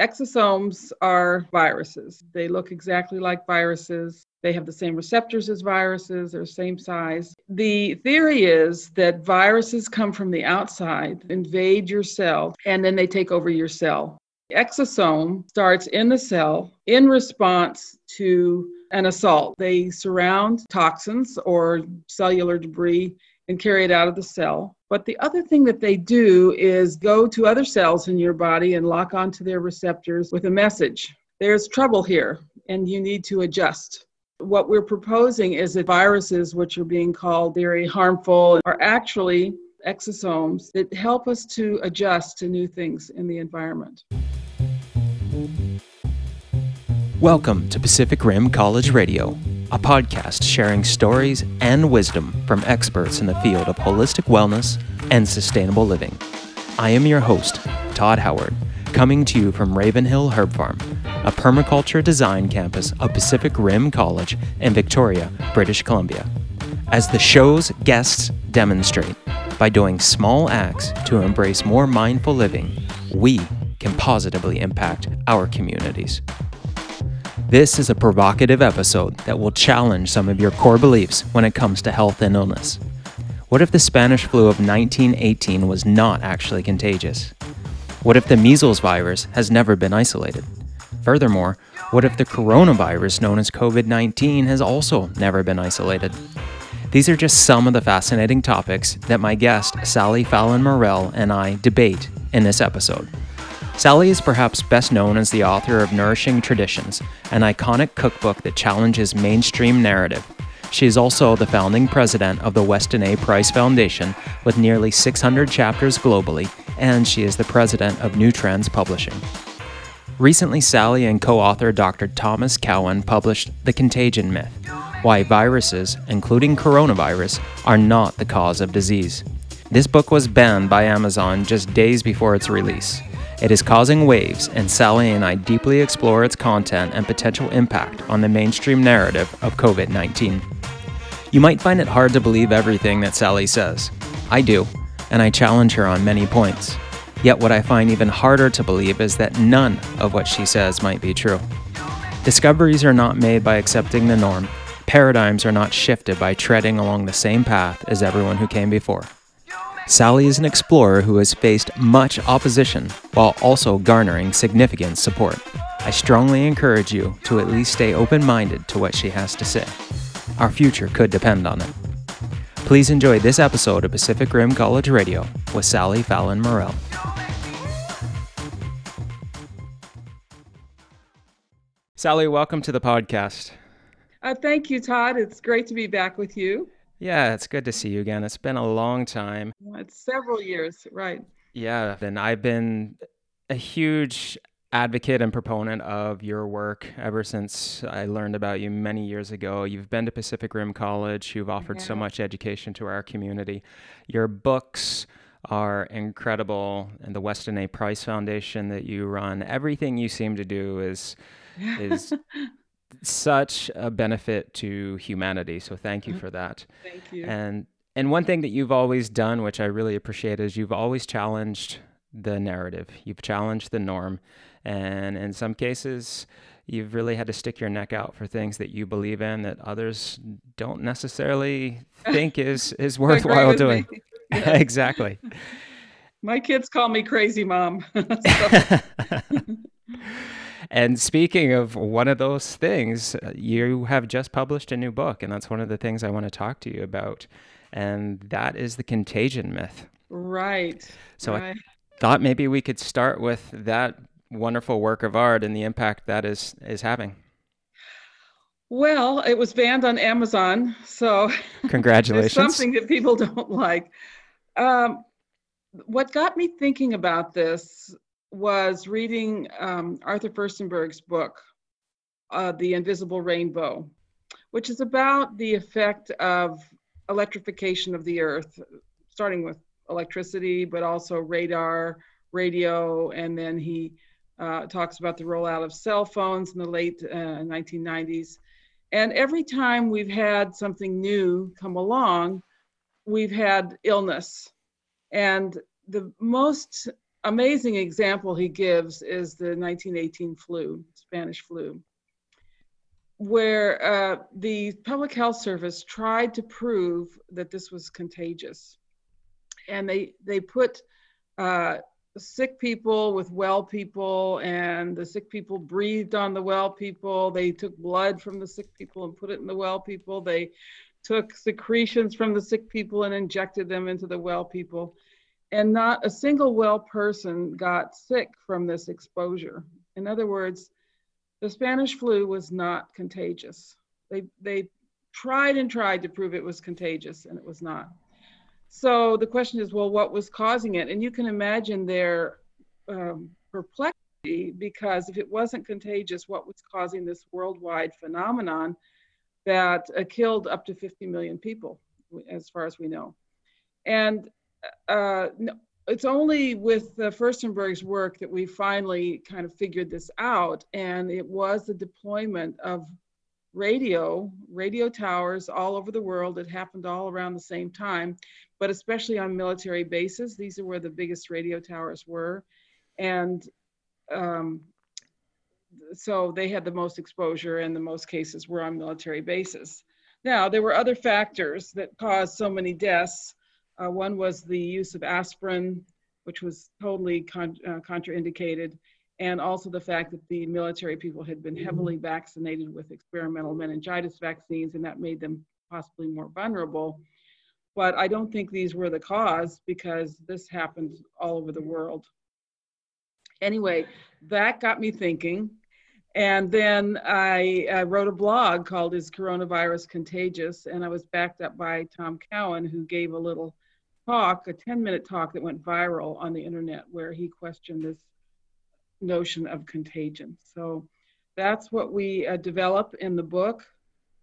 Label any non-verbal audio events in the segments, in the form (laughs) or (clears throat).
Exosomes are viruses. They look exactly like viruses. They have the same receptors as viruses, they're the same size. The theory is that viruses come from the outside, invade your cell, and then they take over your cell. Exosome starts in the cell in response to an assault. They surround toxins or cellular debris and carry it out of the cell. But the other thing that they do is go to other cells in your body and lock onto their receptors with a message. There's trouble here, and you need to adjust. What we're proposing is that viruses, which are being called very harmful, are actually exosomes that help us to adjust to new things in the environment. Welcome to Pacific Rim College Radio, a podcast sharing stories and wisdom from experts in the field of holistic wellness and sustainable living. I am your host, Todd Howard, coming to you from Ravenhill Herb Farm, a permaculture design campus of Pacific Rim College in Victoria, British Columbia. As the show's guests demonstrate, by doing small acts to embrace more mindful living, we can positively impact our communities. This is a provocative episode that will challenge some of your core beliefs when it comes to health and illness. What if the Spanish flu of 1918 was not actually contagious? What if the measles virus has never been isolated? Furthermore, what if the coronavirus known as COVID 19 has also never been isolated? These are just some of the fascinating topics that my guest, Sally Fallon Morell, and I debate in this episode. Sally is perhaps best known as the author of Nourishing Traditions, an iconic cookbook that challenges mainstream narrative. She is also the founding president of the Weston A. Price Foundation with nearly 600 chapters globally, and she is the president of New Trends Publishing. Recently, Sally and co author Dr. Thomas Cowan published The Contagion Myth Why Viruses, including coronavirus, are not the cause of disease. This book was banned by Amazon just days before its release. It is causing waves, and Sally and I deeply explore its content and potential impact on the mainstream narrative of COVID 19. You might find it hard to believe everything that Sally says. I do, and I challenge her on many points. Yet, what I find even harder to believe is that none of what she says might be true. Discoveries are not made by accepting the norm, paradigms are not shifted by treading along the same path as everyone who came before. Sally is an explorer who has faced much opposition while also garnering significant support. I strongly encourage you to at least stay open minded to what she has to say. Our future could depend on it. Please enjoy this episode of Pacific Rim College Radio with Sally Fallon Morell. Sally, welcome to the podcast. Uh, thank you, Todd. It's great to be back with you. Yeah, it's good to see you again. It's been a long time. It's several years, right? Yeah, and I've been a huge advocate and proponent of your work ever since I learned about you many years ago. You've been to Pacific Rim College, you've offered yeah. so much education to our community. Your books are incredible, and the Weston A. Price Foundation that you run, everything you seem to do is is (laughs) such a benefit to humanity. So thank you mm-hmm. for that. Thank you. And and one thing that you've always done, which I really appreciate, is you've always challenged the narrative. You've challenged the norm, and in some cases, you've really had to stick your neck out for things that you believe in that others don't necessarily (laughs) think is is worthwhile doing. (laughs) (laughs) exactly. My kids call me crazy mom. And speaking of one of those things, uh, you have just published a new book, and that's one of the things I want to talk to you about. And that is the contagion myth. Right. So right. I thought maybe we could start with that wonderful work of art and the impact that is is having. Well, it was banned on Amazon, so (laughs) congratulations. something that people (laughs) don't like. Um, what got me thinking about this was reading um, Arthur Firstenberg's book, uh, The Invisible Rainbow, which is about the effect of electrification of the earth, starting with electricity, but also radar, radio, and then he uh, talks about the rollout of cell phones in the late uh, 1990s. And every time we've had something new come along, we've had illness. And the most amazing example he gives is the 1918 flu, Spanish flu, where uh, the Public Health Service tried to prove that this was contagious. And they, they put uh, sick people with well people, and the sick people breathed on the well people. They took blood from the sick people and put it in the well people. They took secretions from the sick people and injected them into the well people and not a single well person got sick from this exposure. In other words, the Spanish flu was not contagious. They, they tried and tried to prove it was contagious, and it was not. So the question is, well, what was causing it? And you can imagine their um, perplexity because if it wasn't contagious, what was causing this worldwide phenomenon that uh, killed up to 50 million people, as far as we know? And uh, no, it's only with the Firstenberg's work that we finally kind of figured this out. And it was the deployment of radio, radio towers all over the world. It happened all around the same time, but especially on military bases. These are where the biggest radio towers were. And um, so they had the most exposure, and the most cases were on military bases. Now, there were other factors that caused so many deaths. Uh, one was the use of aspirin, which was totally con- uh, contraindicated, and also the fact that the military people had been heavily vaccinated with experimental meningitis vaccines, and that made them possibly more vulnerable. But I don't think these were the cause because this happened all over the world. Anyway, that got me thinking. And then I, I, wrote a blog called Is Coronavirus Contagious? And I was backed up by Tom Cowan, who gave a little talk, a 10 minute talk that went viral on the internet where he questioned this notion of contagion. So that's what we uh, develop in the book.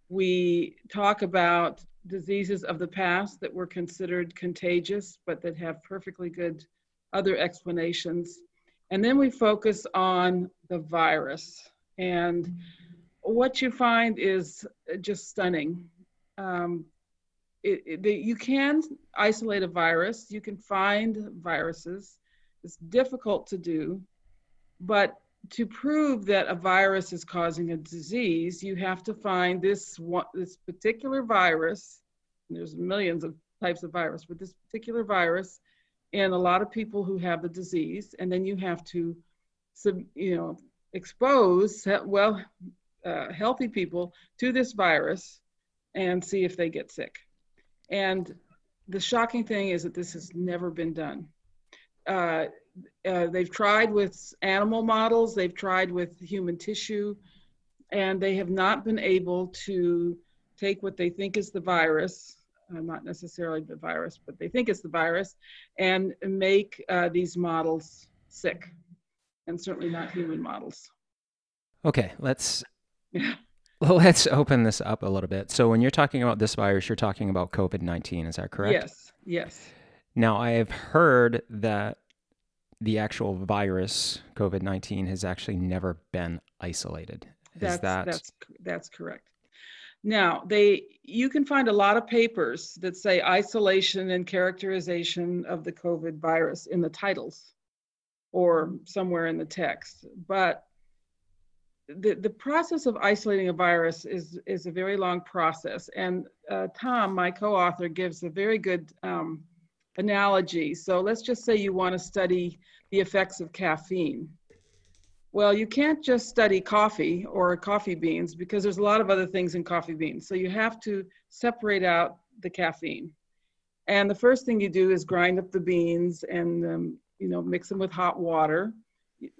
We talk about diseases of the past that were considered contagious, but that have perfectly good other explanations. And then we focus on the virus. And what you find is just stunning. Um, it, it, you can isolate a virus, you can find viruses. It's difficult to do, but to prove that a virus is causing a disease, you have to find this one, this particular virus. there's millions of types of virus, but this particular virus in a lot of people who have the disease, and then you have to, you know, expose well uh, healthy people to this virus and see if they get sick. And the shocking thing is that this has never been done. Uh, uh, they've tried with animal models, they've tried with human tissue, and they have not been able to take what they think is the virus, uh, not necessarily the virus, but they think it's the virus, and make uh, these models sick, and certainly not human models. Okay, let's (laughs) Let's open this up a little bit. So, when you're talking about this virus, you're talking about COVID 19, is that correct? Yes, yes. Now, I have heard that the actual virus, COVID 19, has actually never been isolated. Is that's, that? That's, that's correct. Now, they you can find a lot of papers that say isolation and characterization of the COVID virus in the titles or somewhere in the text, but the, the process of isolating a virus is, is a very long process. And uh, Tom, my co-author, gives a very good um, analogy. So let's just say you want to study the effects of caffeine. Well, you can't just study coffee or coffee beans because there's a lot of other things in coffee beans. So you have to separate out the caffeine. And the first thing you do is grind up the beans and um, you know mix them with hot water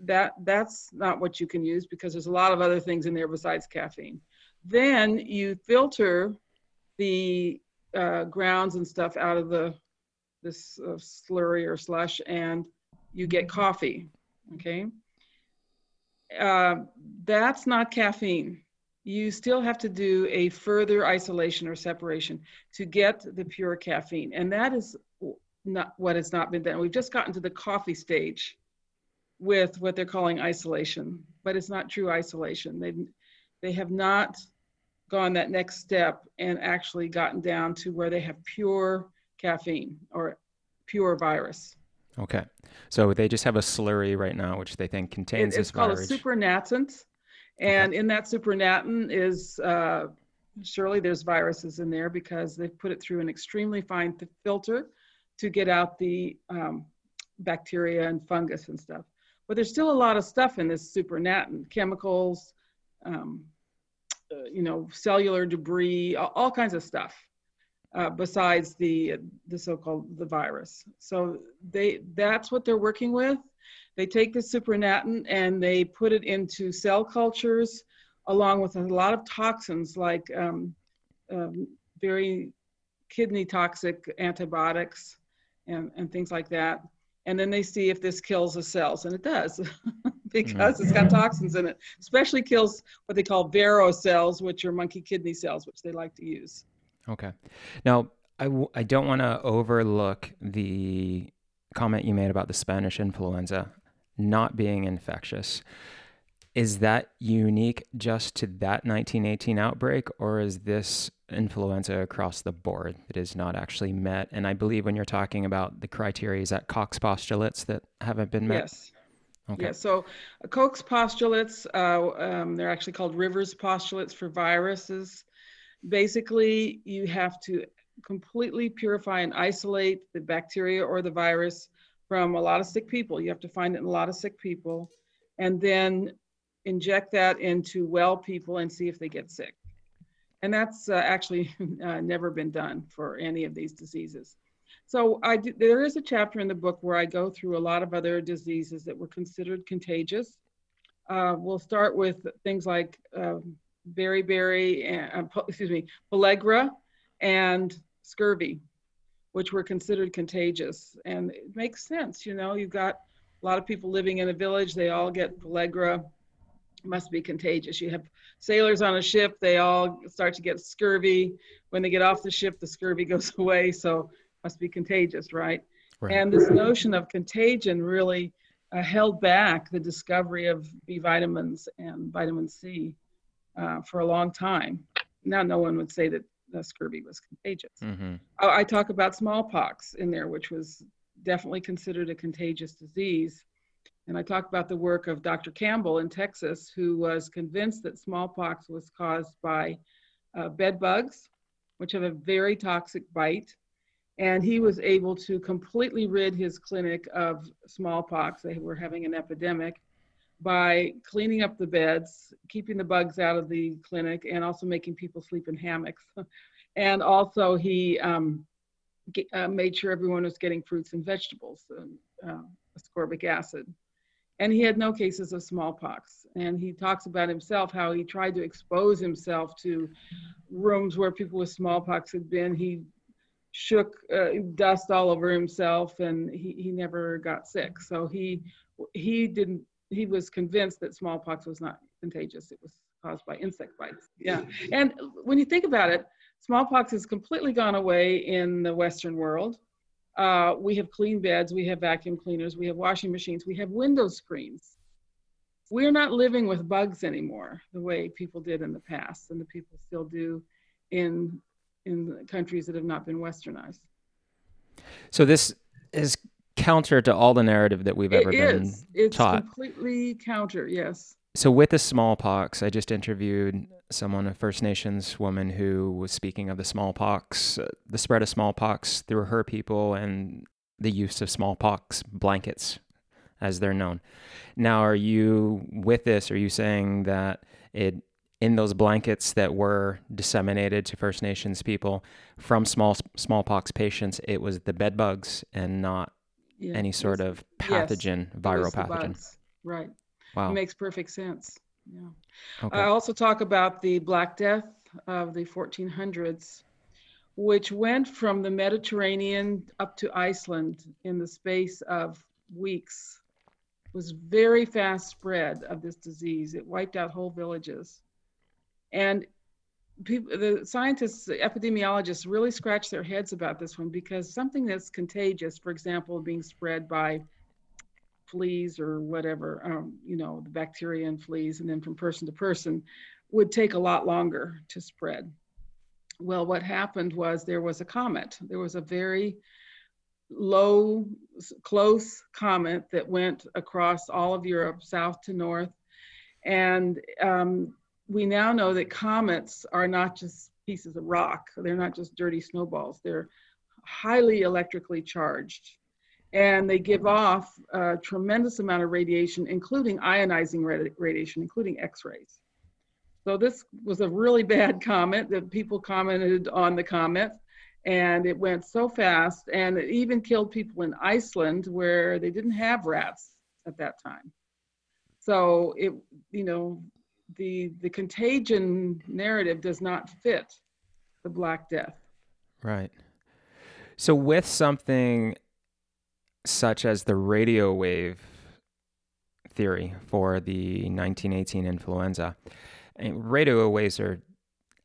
that that's not what you can use because there's a lot of other things in there besides caffeine. Then you filter the uh, grounds and stuff out of the this uh, slurry or slush, and you get coffee. Okay, uh, that's not caffeine. You still have to do a further isolation or separation to get the pure caffeine, and that is not what has not been done. We've just gotten to the coffee stage with what they're calling isolation, but it's not true isolation. They they have not gone that next step and actually gotten down to where they have pure caffeine or pure virus. Okay. So they just have a slurry right now, which they think contains It- this it's called a supernatant, and in that supernatant is uh, surely there's viruses in there because they've put it through an extremely fine th- filter to get out the um, bacteria and fungus and stuff. But there's still a lot of stuff in this supernatant, chemicals, um, uh, you know, cellular debris, all, all kinds of stuff. Uh, besides the the so-called the virus, so they that's what they're working with. They take the supernatant and they put it into cell cultures along with a lot of toxins like um, um, very kidney toxic antibiotics and, and things like that. And then they see if this kills the cells, and it does (laughs) mm-hmm. because it's got toxins in it. Especially kills what they call vero cells, which are monkey kidney cells, which they like to use. Okay. Now, I, w- I don't want to overlook the comment you made about the Spanish influenza not being infectious. Is that unique just to that 1918 outbreak, or is this influenza across the board that is not actually met? And I believe when you're talking about the criteria, is that Koch's postulates that haven't been met? Yes. Okay. Yeah, so uh, Koch's postulates, uh, um, they're actually called Rivers postulates for viruses. Basically, you have to completely purify and isolate the bacteria or the virus from a lot of sick people. You have to find it in a lot of sick people and then inject that into well people and see if they get sick. And that's uh, actually (laughs) uh, never been done for any of these diseases. So I do, there is a chapter in the book where I go through a lot of other diseases that were considered contagious. Uh, we'll start with things like um, beriberi, and, uh, excuse me, pellagra and scurvy, which were considered contagious. And it makes sense, you know, you've got a lot of people living in a village, they all get pellagra, must be contagious. You have sailors on a ship, they all start to get scurvy. When they get off the ship, the scurvy (laughs) goes away, so must be contagious, right? Right. And this notion of contagion really uh, held back the discovery of B vitamins and vitamin C uh, for a long time. Now, no one would say that uh, scurvy was contagious. hmm I, I talk about smallpox in there, which was definitely considered a contagious disease. And I talked about the work of Dr. Campbell in Texas, who was convinced that smallpox was caused by uh, bed bugs, which have a very toxic bite. And he was able to completely rid his clinic of smallpox. They were having an epidemic by cleaning up the beds, keeping the bugs out of the clinic, and also making people sleep in hammocks. (laughs) and also, he um, ge- uh, made sure everyone was getting fruits and vegetables, and, uh, ascorbic acid. And he had no cases of smallpox. And he talks about himself how he tried to expose himself to rooms where people with smallpox had been. He shook uh, dust all over himself and he, he never got sick. So he he didn't he was convinced that smallpox was not contagious. It was caused by insect bites. Yeah. (laughs) And when you think about it, smallpox has completely gone away in the Western world. Uh, we have clean beds, we have vacuum cleaners, we have washing machines, we have window screens. We're not living with bugs anymore the way people did in the past, and the people still do in in countries that have not been westernized. So this is counter to all the narrative that we've ever It been is. It's taught. completely counter. Yes. So with the smallpox, I just interviewed someone, a First Nations woman, who was speaking of the smallpox, uh, the spread of smallpox through her people, and the use of smallpox blankets, as they're known. Now, are you with this? Are you saying that it in those blankets that were disseminated to First Nations people from small smallpox patients, it was the bed bugs and not Yeah. any sort of pathogen, It viral pathogen? bugs. Right. Wow. It makes perfect sense. Yeah. Okay. I also talk about the Black Death of the 1400s, which went from the Mediterranean up to Iceland in the space of weeks. It was very fast spread of this disease. It wiped out whole villages. And people, the scientists, the epidemiologists really scratch their heads about this one because something that's contagious, for example, being spread by fleas or whatever, um, you know, the bacteria and fleas, and then from person to person, would take a lot longer to spread. Well, what happened was there was a comet. There was a very low, close comet that went across all of Europe, south to north. And um, we now know that comets are not just pieces of rock, they're not just dirty snowballs, they're highly electrically charged. And they give off a tremendous amount of radiation, including ionizing radiation, including X rays. So, this was a really bad (laughs) comet that people commented on the comet and it went so fast and it even killed people in iceland where they didn't have rats at that time. So it you know the the contagion narrative does not fit the black death. Right. So with something such as the radio wave theory for the 1918 influenza radio waves are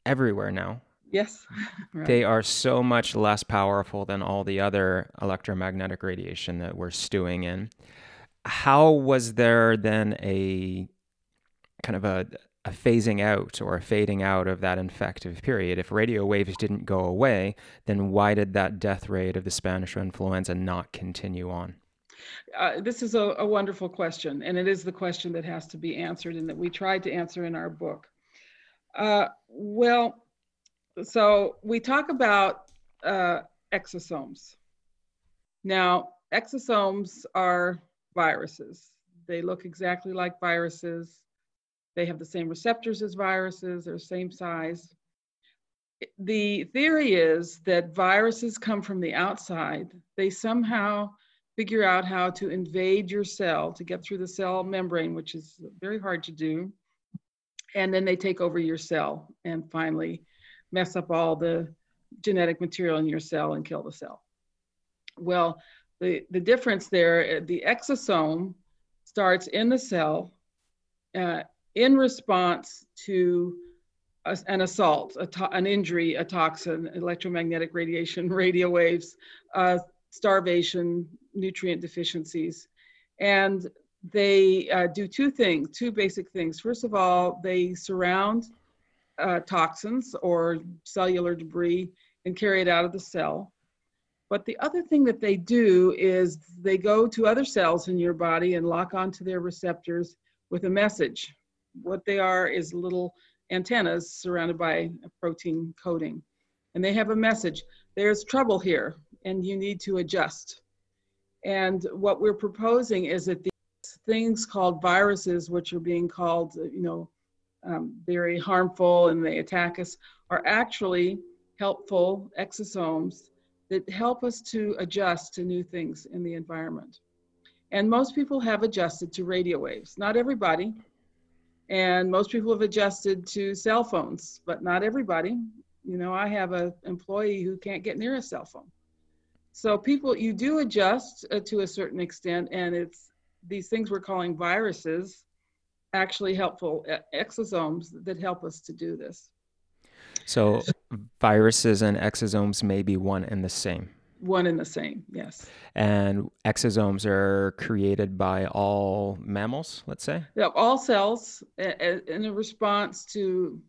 everywhere now Yes. (laughs) right. They are so much less powerful than all the other electromagnetic radiation that we're stewing in. How was there then a kind of a, a phasing out or a fading out of that infective period? If radio waves didn't go away, then why did that death rate of the Spanish influenza not continue on? Uh, this is a, a, wonderful question, and it is the question that has to be answered and that we tried to answer in our book. Uh, well, so we talk about uh, exosomes. Now, exosomes are viruses. They look exactly like viruses. They have the same receptors as viruses, they're the same size. The theory is that viruses come from the outside. They somehow figure out how to invade your cell to get through the cell membrane, which is very hard to do. And then they take over your cell and finally mess up all the genetic material in your cell and kill the cell. Well, the, the difference there, the exosome starts in the cell uh, in response to a, an assault, to- an injury, a toxin, electromagnetic radiation, (laughs) radio waves, uh, starvation, nutrient deficiencies. And they uh, do two things, two basic things. First of all, they surround uh, toxins or cellular debris and carry it out of the cell. But the other thing that they do is they go to other cells in your body and lock onto their receptors with a message. What they are is little antennas surrounded by a protein coating. And they have a message there's trouble here, and you need to adjust. And what we're proposing is that these things called viruses, which are being called, you know, um, very harmful and they attack us are actually helpful exosomes that help us to adjust to new things in the environment. And most people have adjusted to radio waves, not everybody. And most people have adjusted to cell phones, but not everybody. You know, I have an employee who can't get near a cell phone. So people, you do adjust uh, to a certain extent, and it's these things we're calling viruses actually helpful exosomes that help us to do this. So viruses and exosomes may be one and the same. One and the same, yes. And exosomes are created by all mammals, let's say? Yeah, all cells in a response to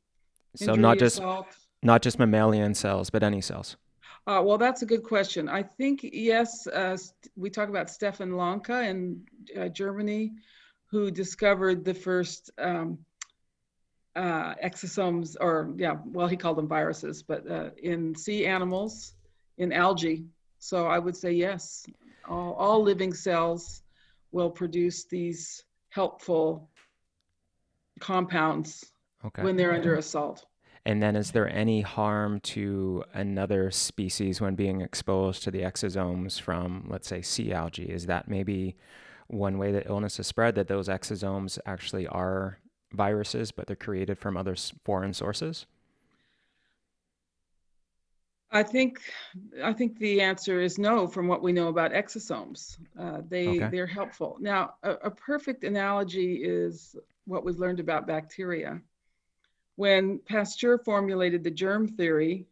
So not just assault. not just mammalian cells, but any cells. Uh, well, that's a good question. I think yes. Uh, we talk about Stefan Lanka in uh, Germany, who discovered the first um, uh, exosomes, or yeah, well, he called them viruses, but uh, in sea animals, in algae. So I would say yes, all, all living cells will produce these helpful compounds okay. when they're under assault. And then, is there any harm to another species when being exposed to the exosomes from, let's say, sea algae? Is that maybe one way that illness is spread that those exosomes actually are viruses, but they're created from other foreign sources? I think I think the answer is no. From what we know about exosomes, uh, they okay. they're helpful. Now, a, a perfect analogy is what we've learned about bacteria. When Pasteur formulated the germ theory,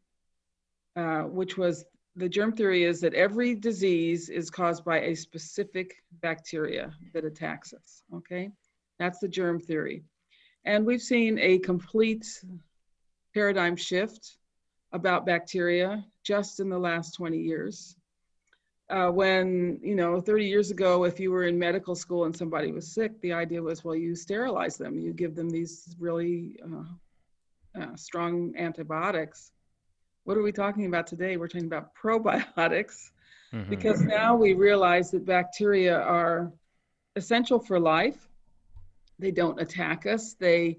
uh, which was the germ theory is that every disease is caused by a specific bacteria that attacks us. Okay, that's the germ theory. And we've seen a complete paradigm shift about bacteria just in the last 20 years. uh, when you know 30 years ago if you were in medical school and somebody was sick the idea was well you sterilize them. You give them these really uh, uh, strong antibiotics. What are we talking about today? We're talking about probiotics. Mm-hmm. because now we realize that bacteria are essential for life. They don't attack us. They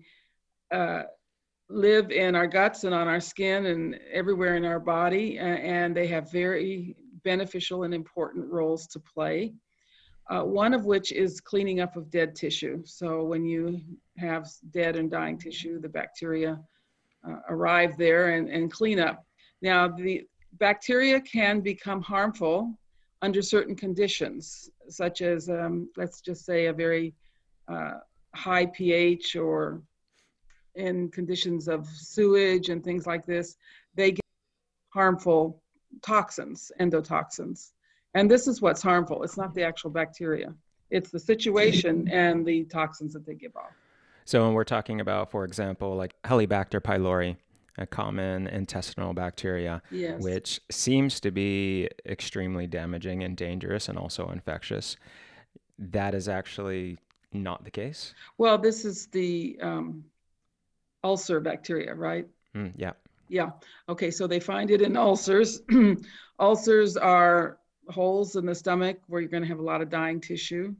uh, live in our guts and on our skin and everywhere in our body and they have very beneficial and important roles to play. Uh, one of which is cleaning up of dead tissue. So when you have dead and dying tissue, the bacteria uh, arrive there and, and clean up. Now, the bacteria can become harmful under certain conditions, such as, um, let's just say, a very uh, high pH or in conditions of sewage and things like this, they get harmful toxins, endotoxins. And this is what's harmful. It's not the actual bacteria, it's the situation (clears throat) and the toxins that they give off. So, when we're talking about, for example, like Helicobacter pylori, a common intestinal bacteria, yes. which seems to be extremely damaging and dangerous and also infectious, that is actually not the case. Well, this is the um, ulcer bacteria, right? Mm, yeah. Yeah. Okay. So they find it in ulcers. (clears throat) ulcers are holes in the stomach where you're going to have a lot of dying tissue.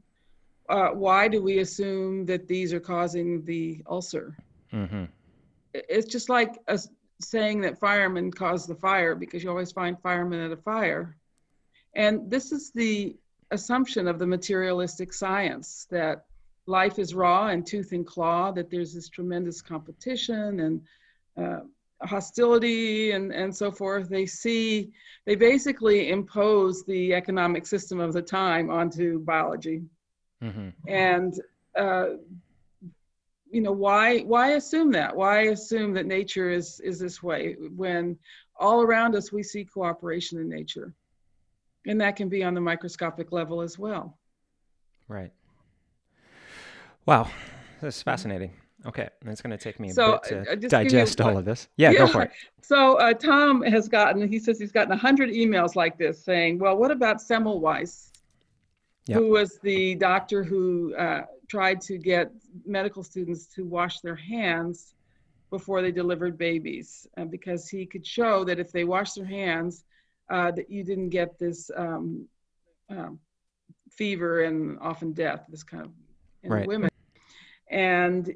Uh, why do we assume that these are causing the ulcer? Mm-hmm. It's just like a, saying that firemen cause the fire because you always find firemen at a fire. And this is the assumption of the materialistic science that life is raw and tooth and claw, that there's this tremendous competition and uh, hostility and, and so forth. They see, they basically impose the economic system of the time onto biology. Mm-hmm. And, uh, you know, why, why assume that? Why assume that nature is, is this way when all around us we see cooperation in nature? And that can be on the microscopic level as well. Right. Wow, this is fascinating. Okay, it's going to take me a so, bit to digest all of this. Yeah, yeah, go for it. (laughs) So uh, Tom has gotten, he says he's gotten 100 emails like this saying, well, what about Semmelweis, yep. who was the doctor who uh, tried to get medical students to wash their hands before they delivered babies, uh, because he could show that if they washed their hands, uh, that you didn't get this um, um, fever and often death, this kind of in right. women and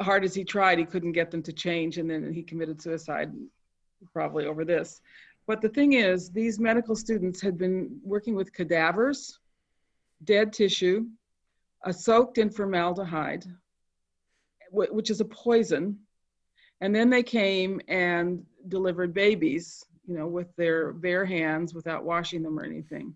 hard as he tried he couldn't get them to change and then he committed suicide probably over this. But the thing is these medical students had been working with cadavers dead tissue soaked in formaldehyde which is a poison. And then they came and delivered babies you know with their bare hands without washing them or anything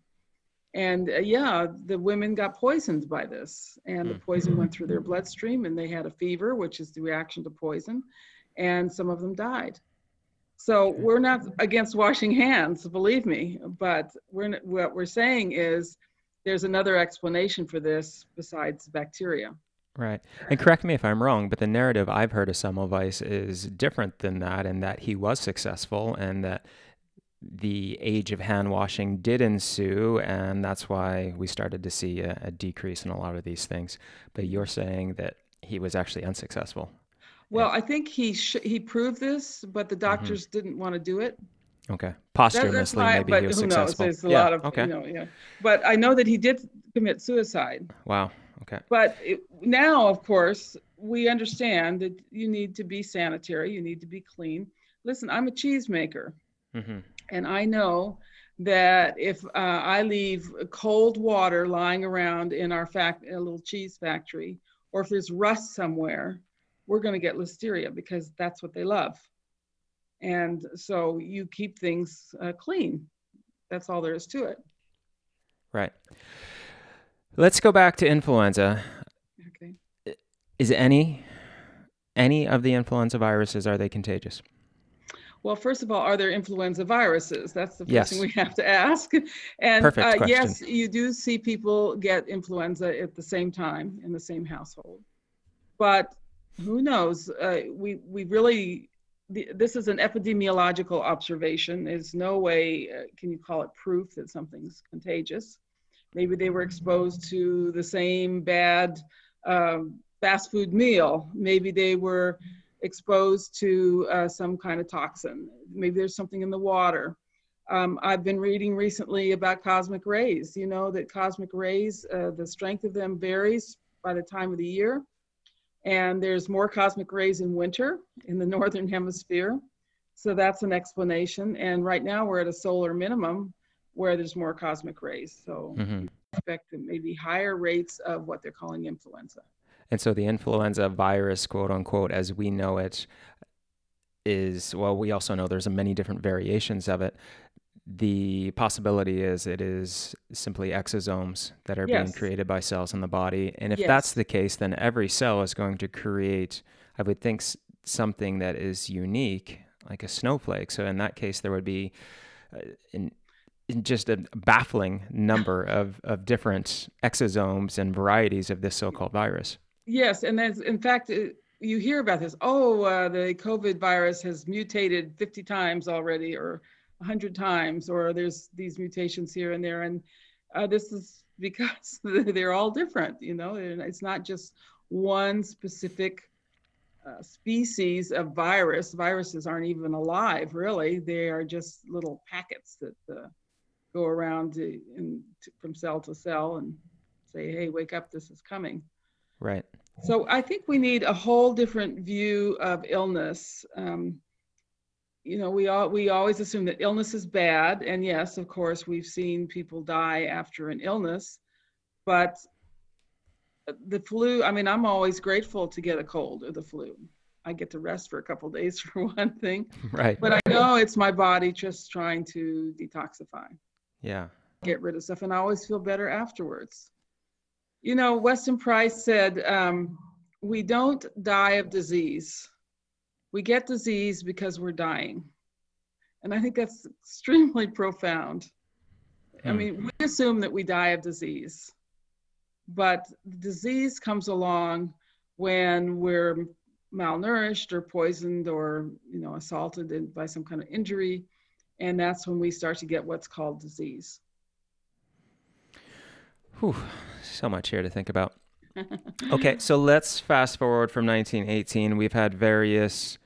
and uh, yeah the women got poisoned by this and the poison went through their bloodstream and they had a fever which is the reaction to poison and some of them died. So we're not against washing hands believe me but we're what we're saying is there's another explanation for this besides bacteria. Right. And correct me if I'm wrong, but the narrative I've heard of Semmelweis is different than that, in that he was successful and that the age of hand washing did ensue, and that's why we started to see a, a decrease in a lot of these things. But you're saying that he was actually unsuccessful. Well, yeah. I think he sh- he proved this, but the mm-hmm. doctors mm-hmm. didn't want to do it. Okay, posthumously, that, maybe but he was who successful. Knows? There's a yeah. lot of, okay. You know, yeah. But I know that he did commit suicide. Wow. Okay. But it, now, of course, we understand that you need to be sanitary. You need to be clean. Listen, I'm a cheesemaker. Mm-hmm. And I know that if uh, I leave cold water lying around in our fact, a little cheese factory, or if there's rust somewhere, we're going to get listeria because that's what they love. And so you keep things uh, clean. That's all there is to it. Right. Let's go back to influenza. Okay. Is any any of the influenza viruses are they contagious? Well, first of all, are there influenza viruses? That's the first yes. thing we have to ask. And uh, yes, you do see people get influenza at the same time in the same household. But who knows? Uh, we we really the, this is an epidemiological observation. There's no way uh, can you call it proof that something's contagious. Maybe they were exposed to the same bad um, fast food meal. Maybe they were exposed to uh, some kind of toxin. Maybe there's something in the water. Um, I've been reading recently about cosmic rays. You know that cosmic rays, uh, the strength of them varies by the time of the year. And there's more cosmic rays in winter in the (laughs) northern hemisphere. So that's an explanation. And right now we're at a solar minimum where there's more cosmic rays. So mm-hmm. expect maybe higher rates of what they're calling influenza. And so the influenza virus, quote unquote, as we know it, is well, we also know there's a many different variations of it. The possibility is it is simply exosomes that are yes. being created by cells in the body. And if yes. that's the case, then every cell is going to create, I would think, something that is unique, like a snowflake. So in that case, there would be uh, in just a baffling number of, of different exosomes and varieties of this so called virus. Yes. And that's, in fact, it, you hear about this. Oh, uh, the COVID virus has mutated 50 times already, or 100 times or there's these mutations here and there and uh, this is (laughs) because (laughs) they're all different you know it's not just one specific uh, species of virus viruses aren't even alive really they are just little packets that uh, go around to, in, to, from cell to cell and say hey wake up this is coming so i think we need a whole different view of illness um, you know, we all we always assume that illness is bad, and yes, of course, we've seen people die after an illness, but the flu. I mean, I'm always grateful to get a cold or the flu. I get to rest for a couple days (laughs) for one thing, right? But I know it's my body just trying to detoxify. Yeah. Get rid of stuff, and I always feel better afterwards. You know, Weston Price said, um, "We don't die of disease." we get disease because we're dying. And I think that's extremely profound. Hmm. I mean, we assume that we die of disease, but disease comes along when we're malnourished or poisoned or you know assaulted by some kind of injury and that's when we start to get what's called disease Whew, so much here to think about (laughs) okay so let's fast forward from 1918 we've had various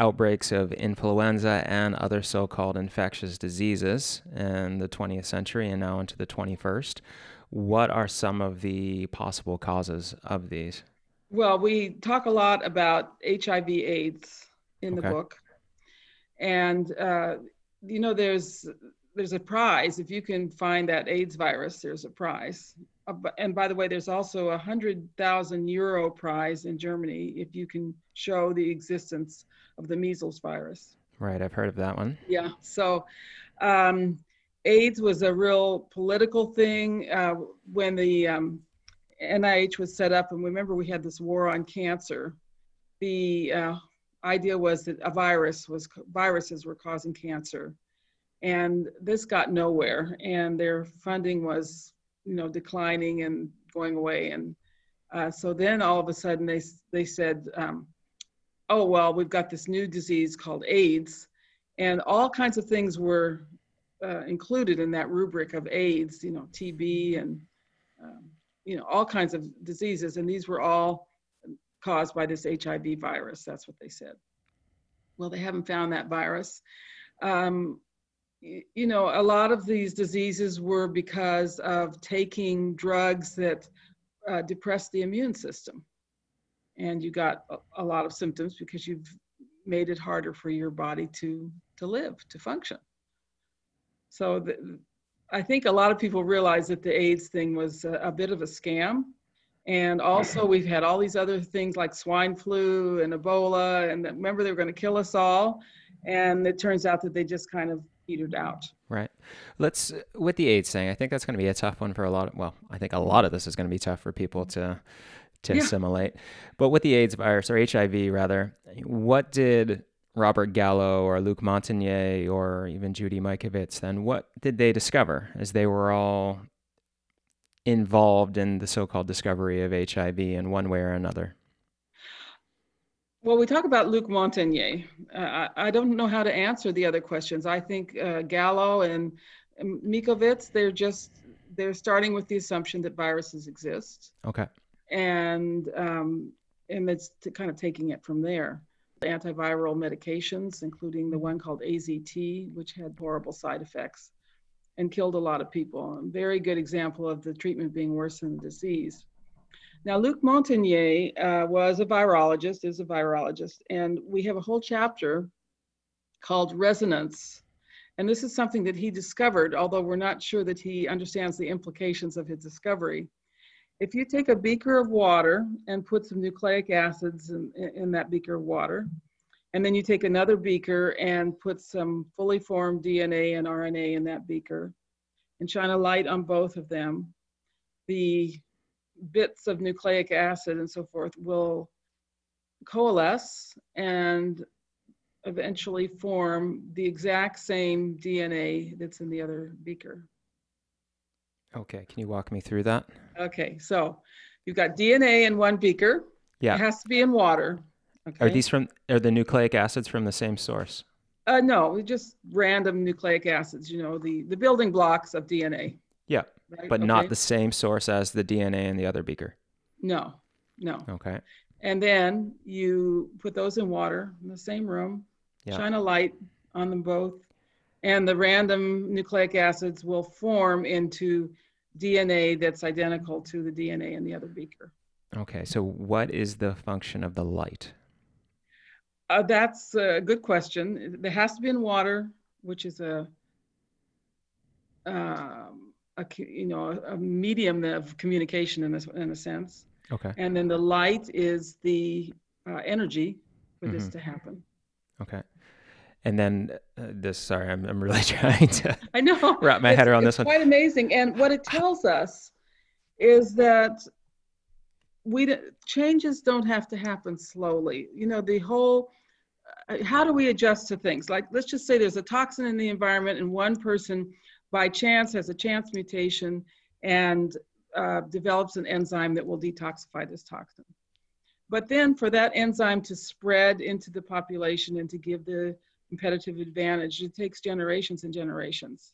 outbreaks of influenza and other so called infectious diseases in the 20th century and now into the 21st. What are some of the possible causes of these? Well, we talk a lot about HIV AIDS in okay. the book. And, uh, you know, there's there's a prize if you can find that AIDS virus. There's a prize, and by the way, there's also a hundred thousand euro prize in Germany if you can show the existence of the measles virus. Right, I've heard of that one. Yeah, so um, AIDS was a real political thing uh, when the um, NIH was set up, and remember we had this war on cancer. The uh, idea was that a virus was viruses were causing cancer, and this got nowhere, and their funding was you know declining and going away, and uh, so then all of a sudden they they said um, oh, well, we've got this new disease called AIDS. And all kinds of things were uh, included in that rubric of AIDS, you know, TB and, um, you know, all kinds of diseases. And these were all caused by this HIV virus. That's what they said. Well, they haven't found that virus. Um, you know, a lot of these diseases were because of taking drugs that uh, depress the immune system. And you got a, a lot of symptoms because you've made it harder for your body to to live to function. So the, i think a lot of people realize that the aids thing was a, a, bit of a scam. And also we've had all these other things like swine flu and ebola and remember they were going to kill us all. And it turns out that they just kind of petered out right let's with the aids thing i think that's going to be a tough one for a lot of well i think a lot of this is going to be tough for people to to yeah. assimilate. But with the AIDS virus or HIV rather, what did Robert Gallo or Luc Montagnier or even Judy Mikovits then what did they discover as they were all involved in the so-called discovery of HIV in one way or another? Well, we talk about Luc Montagnier. Uh, I don't know how to answer the other questions. I think uh, Gallo and Mikovits, they're just they're starting with the assumption that viruses exist. Okay. And um, and it's kind of taking it from there. Antiviral medications, including the one called AZT, which had horrible side effects and killed a lot of people. A very good example of the treatment being worse than the disease. Now, Luc Montagnier uh, was a virologist, is a virologist, and we have a whole chapter called Resonance. And this is something that he discovered, although we're not sure that he understands the implications of his discovery. If you take a beaker of water and put some nucleic acids in, in that beaker of water, and then you take another beaker and put some fully formed DNA and RNA in that beaker and shine a light on both of them, the bits of nucleic acid and so forth will coalesce and eventually form the exact same DNA that's in the other beaker. Okay, can you walk me through that? Okay, so you've got DNA in one beaker. Yeah. It has to be in water. Okay. Are these from are the nucleic acids from the same source? Uh, no, just random nucleic acids, you know, the, the building blocks of DNA. Yeah. Right? But okay. not the same source as the DNA in the other beaker. No, no. Okay. And then you put those in water in the same room, yeah. shine a light on them both, and the random nucleic acids will form into DNA that's identical to the DNA in the other beaker. Okay, so what is the function of the light? Uh, that's a good question. There has to be in water, which is a, um, a you know, a medium of communication in this in a sense. Okay. And then the light is the uh, energy for mm-hmm. this to happen. Okay. And then uh, this, sorry, I'm, I'm really (laughs) trying to I know wrap my it's, head around this one. Quite amazing. And what it tells us is that we changes don't have to happen slowly. You know, the whole uh, how do we adjust to things? Like, let's just say there's a toxin in the environment, and one person by chance has a chance mutation and uh, develops an enzyme that will detoxify this toxin. But then, for that enzyme to spread into the population and to give the competitive advantage, it takes generations and generations.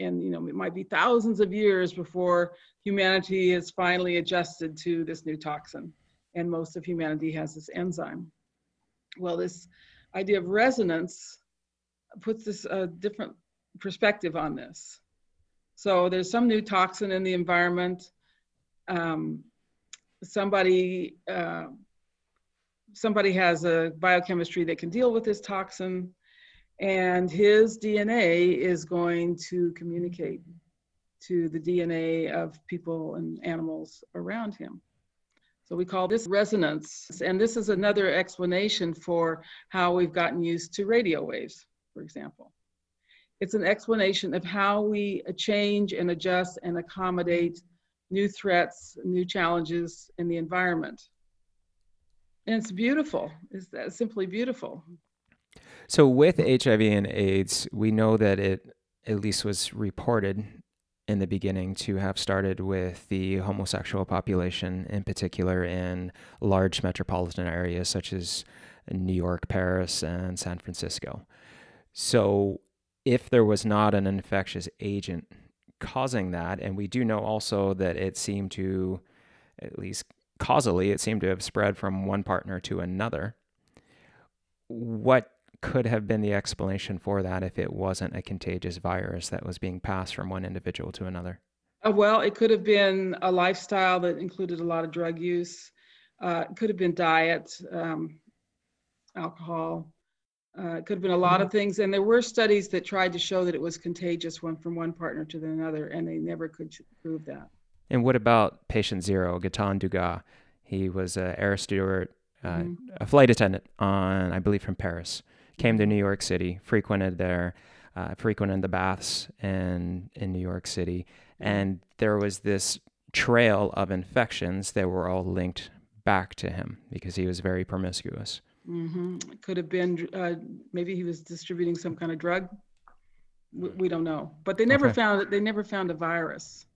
And you know, it might be thousands of years before humanity is finally adjusted to this new toxin. And most of humanity has this enzyme. Well, this idea of resonance puts this uh, different perspective on this. So there's some new toxin in the environment. Um, somebody uh, somebody has a biochemistry that can deal with this toxin and his DNA is going to communicate to the DNA of people and animals around him. So we call this resonance. And this is another explanation for how we've gotten used to radio waves, for example. It's an explanation of how we change and adjust and accommodate new threats, new challenges in the environment. And it's beautiful. It's simply beautiful. So with HIV and AIDS, we know that it at least was reported in the beginning to have started with the homosexual population, in particular in large metropolitan areas such as New York, Paris, and San Francisco. So, if there was not an infectious agent causing that, and we do know also that it seemed to, at least causally, it seemed to have spread from one partner to another, what could have been the explanation for that if it wasn't a contagious virus that was being passed from one individual to another? Uh, well, it could have been a lifestyle that included a lot of drug use. Uh, it could have been diet, um, alcohol. Uh, it could have been a lot of mm-hmm. things. And there were studies that tried to show that it was contagious one from one partner to another, and they never could prove that. And what about patient zero, Gaetan Dugas? He was an air steward, uh, mm-hmm. a flight attendant on, I believe, from Paris came to New York City, frequented there, uh, frequented the baths in in New York City, and there was this trail of infections that were all linked back to him because he was very promiscuous. Mm-hmm. Could have been uh, maybe he was distributing some kind of drug. We, we don't know, but they never okay. found it. They never found a virus.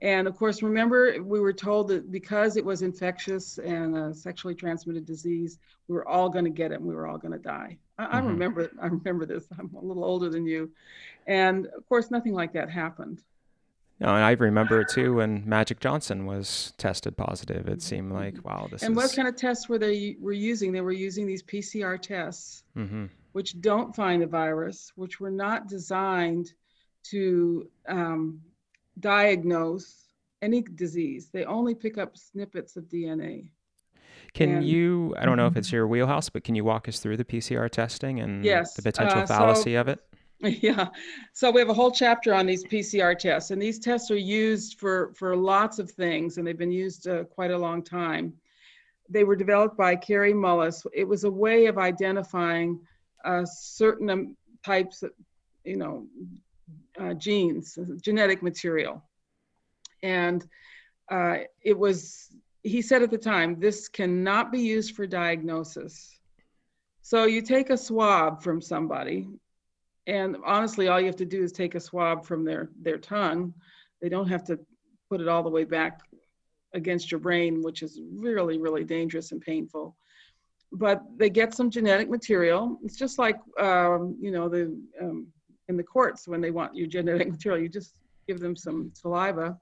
And of course, remember, we were told that because it was infectious and a sexually transmitted disease, we were all going to get it and we were all going to die. I, mm-hmm. I, remember, I remember this. I'm a little older than you. And of course, nothing like that happened. No, and I remember it too when Magic Johnson was tested positive. It seemed like, mm-hmm. wow, this and is... what kind of tests were they were using? They were using these PCR tests, mm-hmm. which don't find the virus, which were not designed to um, diagnose any disease. They only pick up snippets of DNA. Can and, you, I don't know if it's mm-hmm. your wheelhouse, but can you walk us through the PCR testing and yes, the potential uh, fallacy so, of it? (laughs) Yeah. So we have a whole chapter on these PCR tests, and these tests are used for, for lots of things, and they've been used uh, quite a long time. They were developed by Kary Mullis. It was a way of identifying uh, certain um, types of, you know, uh, genes, genetic material. And uh, it was, he said at the time, this cannot be used for diagnosis. So you take a swab from somebody, and honestly, all you have to do is take a swab from their, their tongue. They don't have to put it all the way back against your brain, which is really, really dangerous and painful. But they get some genetic material. It's just like, um, you know, the um, in the courts when they want your genetic (laughs) material. You just give them some saliva,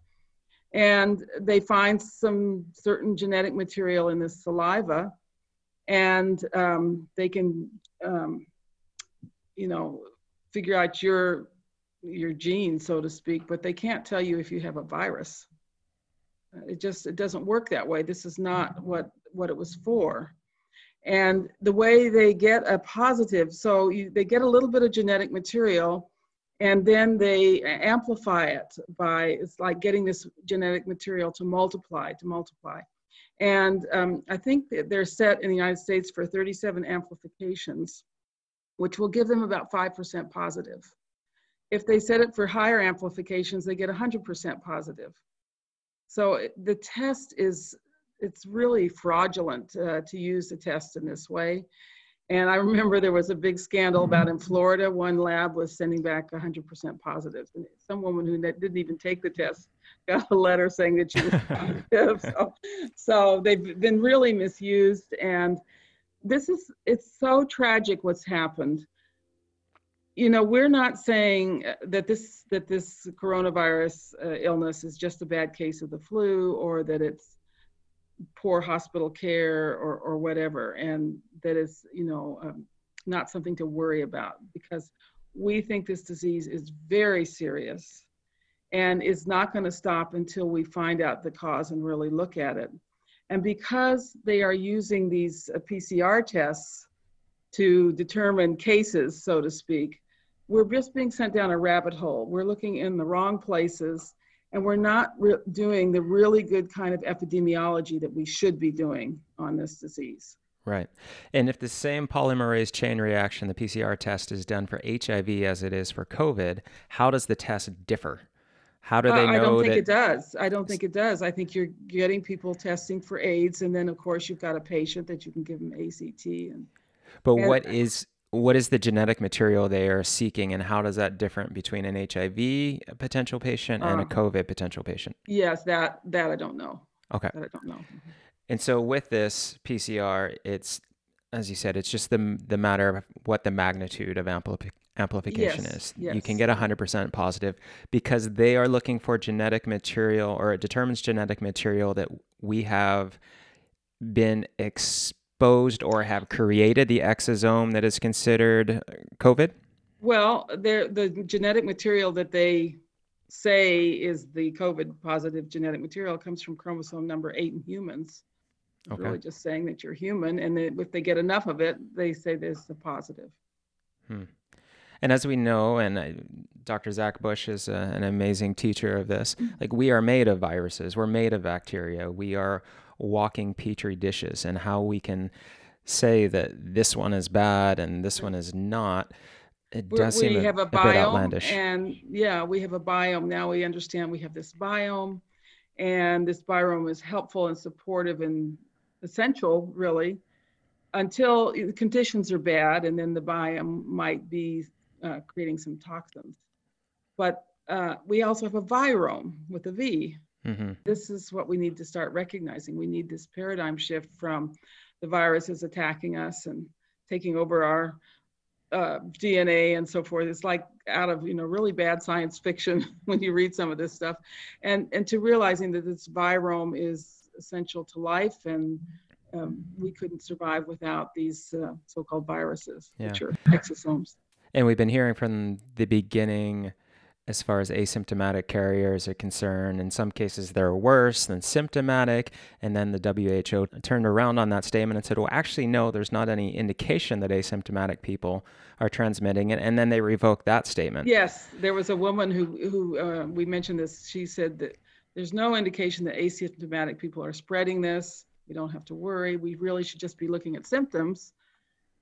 and they find some certain genetic material in this saliva, and um, they can, um, you know, figure out your your gene, so to speak. But they can't tell you if you have a virus. It just it doesn't work that way. This is not what what it was for and the way they get a positive so you, they get a little bit of genetic material and then they amplify it by it's like getting this genetic material to multiply to multiply and um, i think they're set in the united states for 37 amplifications which will give them about 5% positive if they set it for higher amplifications they get 100% positive so the test is it's really fraudulent uh, to use the test in this way. And I remember there was a big scandal about in Florida, one lab was sending back 100% positive. And some woman who didn't even take the test got a letter saying that she was (laughs) positive. so, so they've been really misused. And this is, it's so tragic what's happened. You know, we're not saying that this that this coronavirus uh, illness is just a bad case of the flu or that it's poor hospital care or, or whatever. And that is, you know, um, not something to worry about because we think this disease is very serious and is not going to stop until we find out the cause and really look at it. And because they are using these uh, PCR tests to determine cases, so to speak, we're just being sent down a rabbit hole. We're looking in the wrong places and we're not re- doing the really good kind of epidemiology that we should be doing on this disease. Right. And if the same polymerase chain reaction, the PCR test, is done for HIV as it is for COVID, how does the test differ? How do they know? Uh, I don't think that... it does. I don't think it does. I think you're getting people testing for AIDS, and then of course you've got a patient that you can give them AZT. And but and, what is what is the genetic material they are seeking and how does that different between an HIV potential patient and a uh-huh. COVID potential patient? Yes, that that I don't know. Okay. That I don't know. Mm-hmm. And so with this PCR, it's as you said, it's just the the matter of what the magnitude of ampli- amplification yes, is. Yes. You can get 100% positive because they are looking for genetic material or it determines genetic material that we have been exposed exposed or have created the exosome that is considered uh, COVID? Well, the genetic material that they say is the COVID positive genetic material comes from chromosome number eight in humans. Okay. Really just saying that you're human, and if they get enough of it, they say there's a positive. Hmm. And as we know, and uh, Dr. Zach Bush is a, an amazing teacher of this, mm-hmm. like we are made of viruses, we're made of bacteria, we are walking petri dishes and how we can say that this one is bad and this one is not it We're, does seem we a, have a, a bit outlandish and yeah we have a biome now we understand we have this biome and this biome is helpful and supportive and essential really until the conditions are bad and then the biome might be uh, creating some toxins but uh, we also have a virome with a v Mm-hmm. This is what we need to start recognizing. We need this paradigm shift from the virus is attacking us and taking over our uh, DNA and so forth. It's like out of you know really bad science fiction (laughs) when you read some of this stuff, and and to realizing that this virome is essential to life and um, we couldn't survive without these uh, so-called viruses, yeah. which are exosomes. And we've been hearing from the beginning as far as asymptomatic carriers are concerned. In some cases, they're worse than symptomatic. And then the WHO turned around on that statement and said, well, actually, no, there's not any indication that asymptomatic people are transmitting it. And then they revoked that statement. Yes, there was a woman who, who uh, we mentioned this. She said that there's no indication that asymptomatic people are spreading this. We don't have to worry. We really should just be looking at symptoms.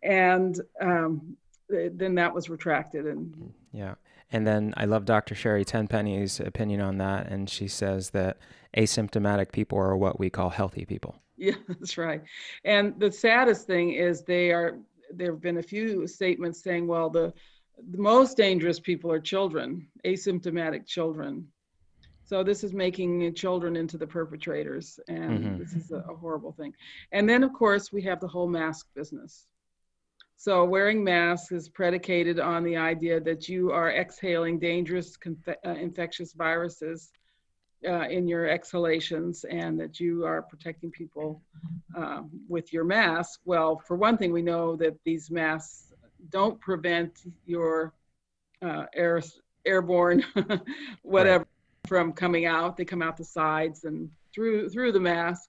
And um, then that was retracted. And yeah. And then I love Dr. Sherry Tenpenny's opinion on that. And she says that asymptomatic people are what we call healthy people. (laughs) Yeah, that's right. And the saddest thing is they are, there have been a few statements saying, well, the, the most dangerous people are children, asymptomatic children. So this is making children into the perpetrators, and mm-hmm. this is a, a horrible thing. And then, of course, we have the whole mask business. So wearing masks is predicated on the idea that you are exhaling dangerous conf- uh, infectious viruses uh, in your exhalations and that you are protecting people uh, with your mask. Well, for one thing, we know that these masks don't prevent your uh, air, airborne (laughs) whatever from coming out. They come out the sides and through through the mask,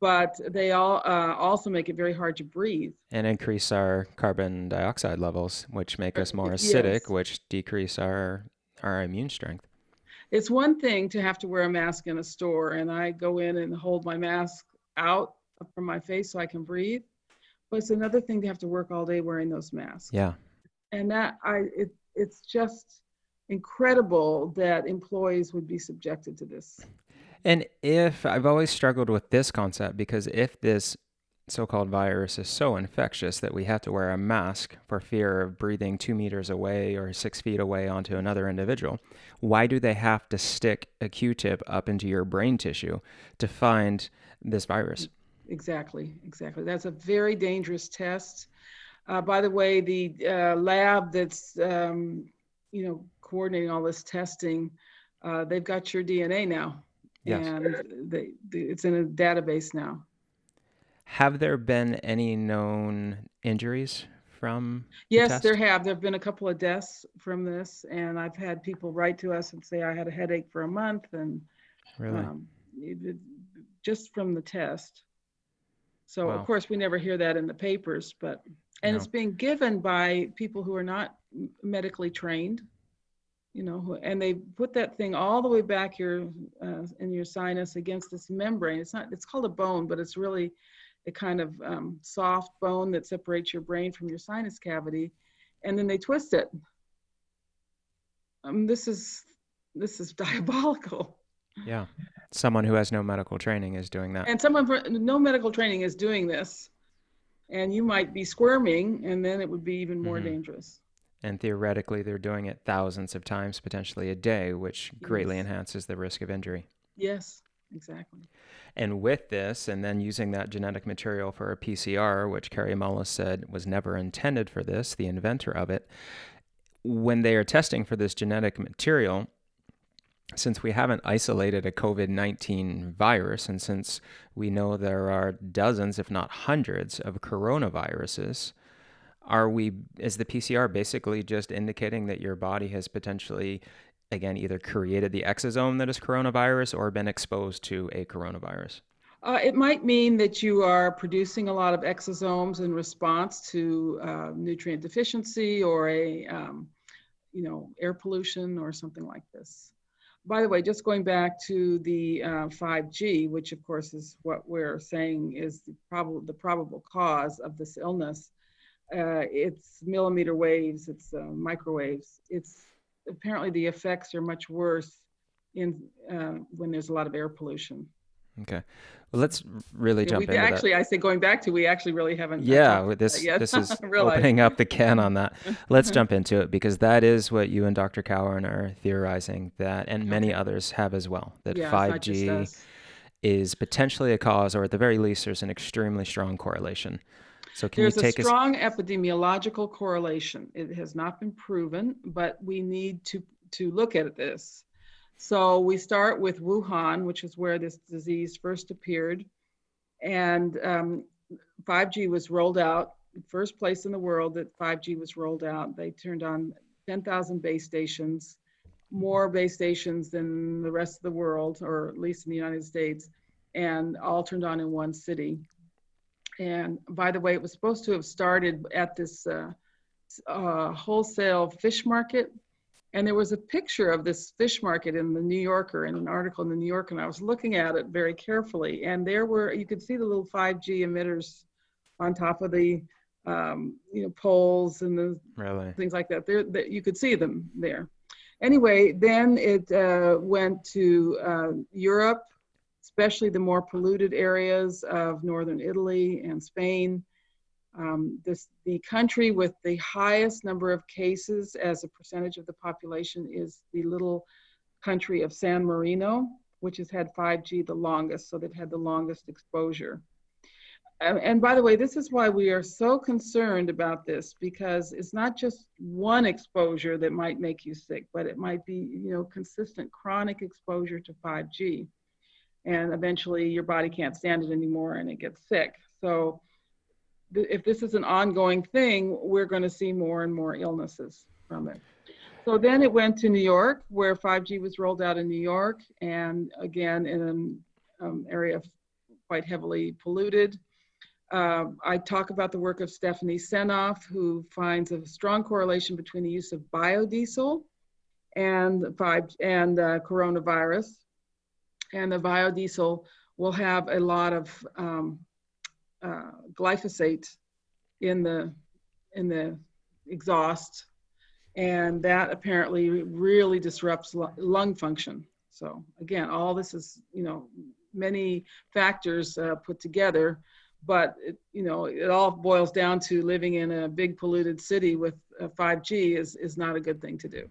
but they all uh, also make it very hard to breathe and increase our carbon dioxide levels, which make us more (laughs) acidic, yes. which decrease our our immune strength. It's one thing to have to wear a mask in a store, and I go in and hold my mask out from my face so I can breathe. But it's another thing to have to work all day wearing those masks. Yeah. And that I it it's just incredible that employees would be subjected to this. And if I've always struggled with this concept because if this so called virus is so infectious that we have to wear a mask for fear of breathing two meters away or six feet away onto another individual, why do they have to stick a Q tip up into your brain tissue to find this virus? Exactly, exactly. That's a very dangerous test. Uh, by the way, the uh, lab that's um, you know coordinating all this testing, uh, they've got your DNA now, yes. and they, it's in a database now. Have there been any known injuries from? Yes, the there have. There have been a couple of deaths from this, and I've had people write to us and say I had a headache for a month, and really, um, it, just from the test. So wow. of course we never hear that in the papers, but and no. it's being given by people who are not medically trained you know, and they put that thing all the way back your uh, in your sinus against this membrane. It's not. It's called a bone, but it's really a kind of um, soft bone that separates your brain from your sinus cavity, and then they twist it. Um, this is this is (laughs) diabolical. Yeah, someone who has no medical training is doing that. And someone for no medical training is doing this, and you might be squirming, and then it would be even more mm-hmm. dangerous and theoretically they're doing it thousands of times potentially a day which yes. greatly enhances the risk of injury yes exactly and with this and then using that genetic material for a pcr which Kary Mullis said was never intended for this the inventor of it when they are testing for this genetic material since we haven't isolated a COVID 19 virus, and since we know there are dozens, if not hundreds, of coronaviruses, are we is the PCR basically just indicating that your body has potentially again either created the exosome that is coronavirus or been exposed to a coronavirus? Uh, it might mean that you are producing a lot of exosomes in response to uh, nutrient deficiency or a, um, you know, air pollution or something like this. By the way, just going back to the uh, 5G, which of course is what we're saying is the, prob- the probable cause of this illness, uh, it's millimeter waves, it's uh, microwaves. It's apparently the effects are much worse in uh, when there's a lot of air pollution. Okay. Well, let's really Yeah, jump we, into actually, that. I say going back to, we actually really haven't. uh, Yeah, talked with about this this is (laughs) opening up the can on that. (laughs) Let's jump into it because that is what you and Dr. Cowan are theorizing that, and many others have as well. That Yeah, not just 5G is potentially a cause, or at the very least, there's an extremely strong correlation. So can There's you a take us? strong epidemiological correlation. It has not been proven, but we need to, to look at this. So we start with Wuhan, which is where this disease first appeared. And um, 5G was rolled out, first place in the world that 5G was rolled out. They turned on 10,000 base stations, more base stations than the rest of the world, or at least in the United States, and all turned on in one city. And by the way, it was supposed to have started at this uh, uh, wholesale fish market. And there was a picture of this fish market in the New Yorker, in an article in the New Yorker, and I was looking at it very carefully. And there were, you could see the little 5G emitters on top of the, um, you know, poles and the Really? things like that. There, that you could see them there. Anyway, then it uh, went to uh, Europe, especially the more polluted areas of northern Italy and Spain. Um, this, the country with the highest number of cases as a percentage of the population is the little country of San Marino, which has had 5G the longest, so they've had the longest exposure. And, and by the way, this is why we are so concerned about this because it's not just one exposure that might make you sick, but it might be, you know, consistent chronic exposure to 5G. And eventually your body can't stand it anymore and it gets sick. So th- if this is an ongoing thing, we're going to see more and more illnesses from it. So then it went to New York, where 5G was rolled out in New York, and again in an um, area quite heavily polluted. Uh, I talk about the work of Stephanie Seneff, who finds a strong correlation between the use of biodiesel and five and uh, coronavirus. And the biodiesel will have a lot of um, uh, glyphosate in the in the exhaust, and that apparently really disrupts lung function. So again, all this is you know many factors uh, put together, but it, you know it all boils down to living in a big polluted city with uh, 5G is is not a good thing to do.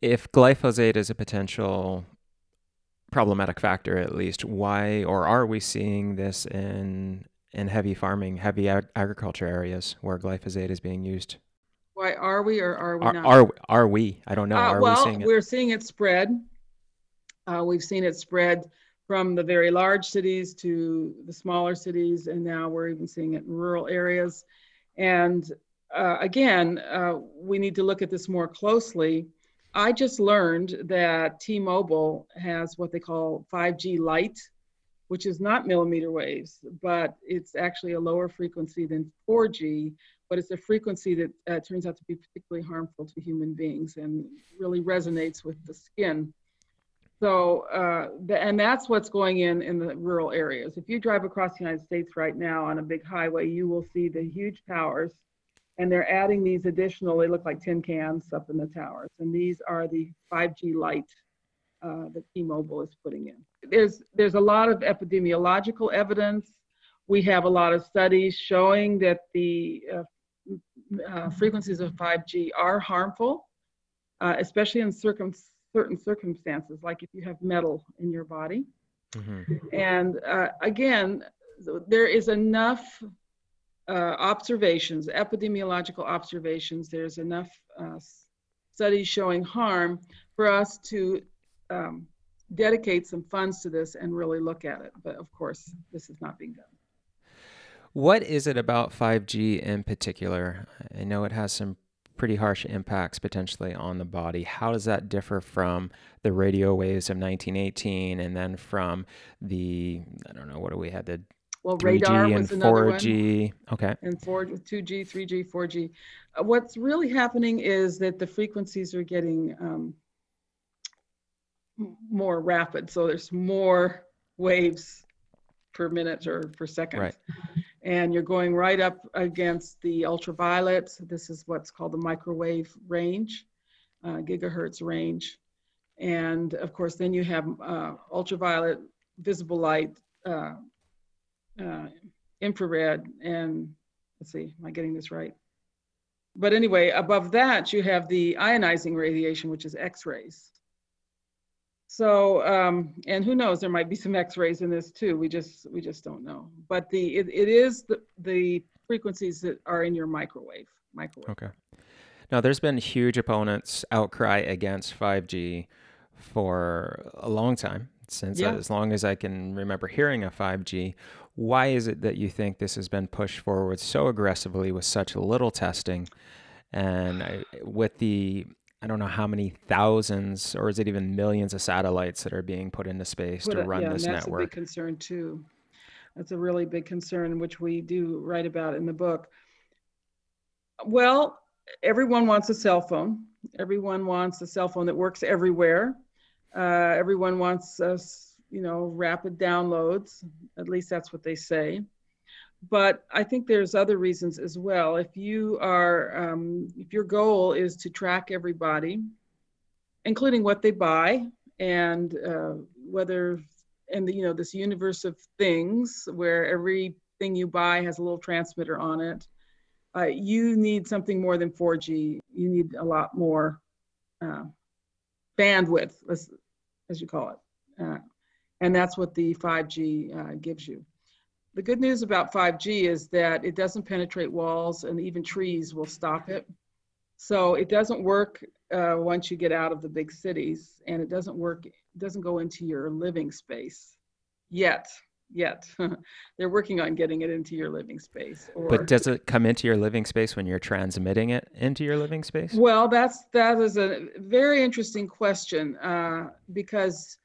If glyphosate is a potential problematic factor, at least, why or are we seeing this in in heavy farming, heavy ag- agriculture areas where glyphosate is being used? Why are we or are we Are not? are, are we? I don't know. Uh, are well, we seeing it? we're seeing it spread. Uh, we've seen it spread from the very large cities to the smaller cities, and now we're even seeing it in rural areas. And uh, again, uh, we need to look at this more closely. I just learned that T-Mobile has what they call 5G Lite, which is not millimeter waves, but it's actually a lower frequency than 4G, but it's a frequency that uh, turns out to be particularly harmful to human beings and really resonates with the skin. So, uh, the, and that's what's going in in the rural areas. If you drive across the United States right now on a big highway, you will see the huge towers, and they're adding these additional. They look like tin cans up in the towers, and these are the 5G light uh, that T-Mobile is putting in. There's there's a lot of epidemiological evidence. We have a lot of studies showing that the uh, uh, frequencies of 5G are harmful, uh, especially in circum- certain circumstances, like if you have metal in your body. Mhm. And uh, again, there is enough uh, observations, epidemiological observations, there's enough uh, studies showing harm for us to um, dedicate some funds to this and really look at it. But of course, this is not being done. What is it about 5G in particular? I know it has some pretty harsh impacts potentially on the body. How does that differ from the radio waves of 1918 and then from the, I don't know, what do we had, the Well, 3G radar was another one. 4G? Okay. and 4, 2G, 3G, 4G. Uh, what's really happening is that the frequencies are getting um, more rapid. So there's more waves per minute or per second. Right. And you're going right up against the ultraviolet. So This is what's called the microwave range, uh, gigahertz range. And of course, then you have uh, ultraviolet visible light, uh, uh, infrared, and let's see, am I getting this right? But anyway, above that, you have the ionizing radiation, which is X-rays. So, um, and who knows, there might be some X-rays in this too. We just, we just don't know. But the, it, it is the, the frequencies that are in your microwave. Microwave. Okay. Now, there's been huge opponents outcry against 5G for a long time, since Yeah. as long as I can remember hearing a 5G. Why is it that you think this has been pushed forward so aggressively with such little testing and I, with the I don't know how many thousands or is it even millions of satellites that are being put into space Put to a- run yeah, this and that's a big concern too. That's a really big concern, which we do write about in the book. Well, everyone wants a cell phone. Everyone wants a cell phone that works everywhere. Uh, everyone wants us, you know, rapid downloads. At least that's what they say. But I think there's other reasons as well. If you are, um, if your goal is to track everybody, including what they buy and uh, whether and the, you know this universe of things where everything you buy has a little transmitter on it uh, you need something more than 4g you need a lot more uh, bandwidth as, as you call it uh, and that's what the 5g uh, gives you the good news about 5g is that it doesn't penetrate walls and even trees will stop it so it doesn't work uh, once you get out of the big cities, and it doesn't work. It doesn't go into your living space yet. Yet, (laughs) they're working on getting it into your living space. Or, But does it come into your living space when you're transmitting it into your living space? well, that's that is a very interesting question uh, because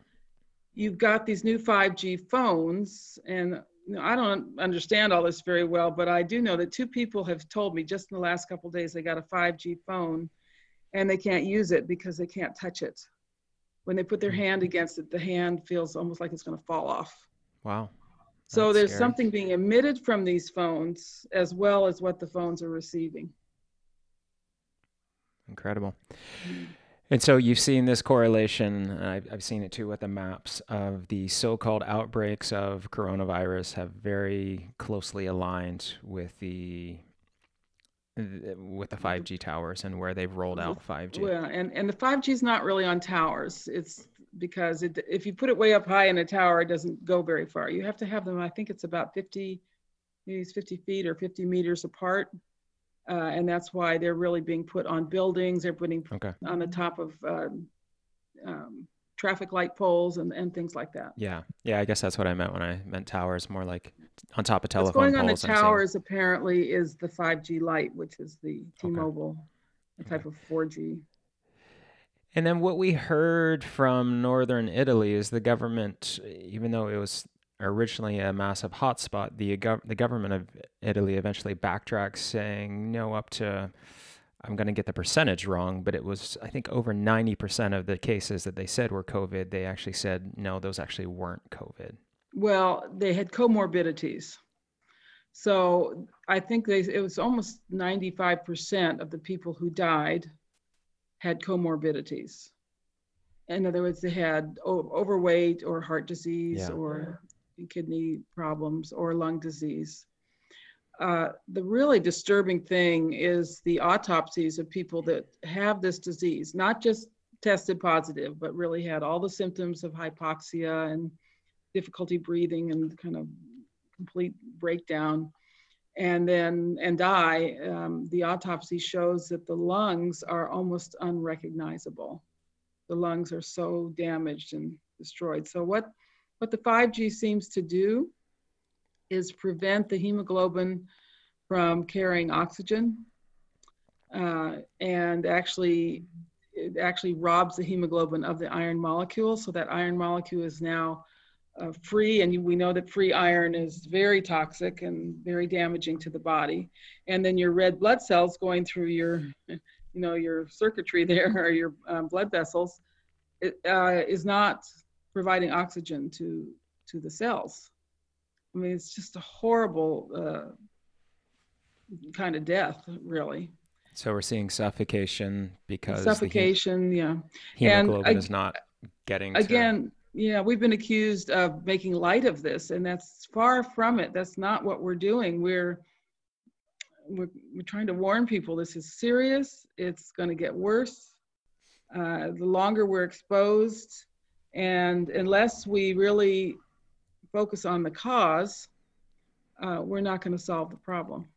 you've got these new 5G phones, and you know, I don't understand all this very well, but I do know that two people have told me just in the last couple of days they got a 5G phone, and they can't use it because they can't touch it. When they put their mm. hand against it, the hand feels almost like it's going to fall off. Wow. So That's there's scary. something being emitted from these phones as well as what the phones are receiving. Incredible. Mm. And so you've seen this correlation, and I've, I've seen it too with the maps of the so-called outbreaks of coronavirus have very closely aligned with the with the 5G towers and where they've rolled out 5G. Well, and, and the 5G is not really on towers. It's because it, if you put it way up high in a tower, it doesn't go very far. You have to have them, I think it's about 50, maybe it's 50 feet or 50 meters apart. Uh, and that's why they're really being put on buildings. They're putting Okay. on the top of um, um, traffic light poles and, and things like that. Yeah. Yeah, I guess that's what I meant when I meant towers, more like on top of telephone What's going on the poles. Towers apparently is the 5G light, which is the T-Mobile a type of 4G. And then what we heard from northern Italy is the government, even though it was originally a massive hotspot, the gov- the government of Italy eventually backtracked, saying no, up to I'm going to get the percentage wrong, but it was I think over 90% of the cases that they said were COVID. They actually said no, those actually weren't COVID. Well, they had comorbidities. So I think they, it was almost 95% of the people who died had comorbidities. In other words, they had overweight or heart disease Yeah. or kidney problems or lung disease. Uh, the really disturbing thing is the autopsies of people that have this disease, not just tested positive, but really had all the symptoms of hypoxia and difficulty breathing and kind of complete breakdown and then and die. Um, the autopsy shows that the lungs are almost unrecognizable. The lungs are so damaged and destroyed. So what what the 5g seems to do is prevent the hemoglobin from carrying oxygen uh, and actually it actually robs the hemoglobin of the iron molecule. So that iron molecule is now uh, free and we know that free iron is very toxic and very damaging to the body. And then your red blood cells going through your you know your circuitry there (laughs) or your um, blood vessels it, uh, is not providing oxygen to to the cells i mean it's just a horrible uh, kind of death really So we're seeing suffocation because the he- suffocation yeah hemoglobin ag- is not getting to- again yeah, we've been accused of making light of this, and that's far from it. That's not what we're doing. We're we're, we're trying to warn people this is serious. It's going to get worse. Uh, the longer we're exposed, and unless we really focus on the cause, uh, we're not going to solve the problem.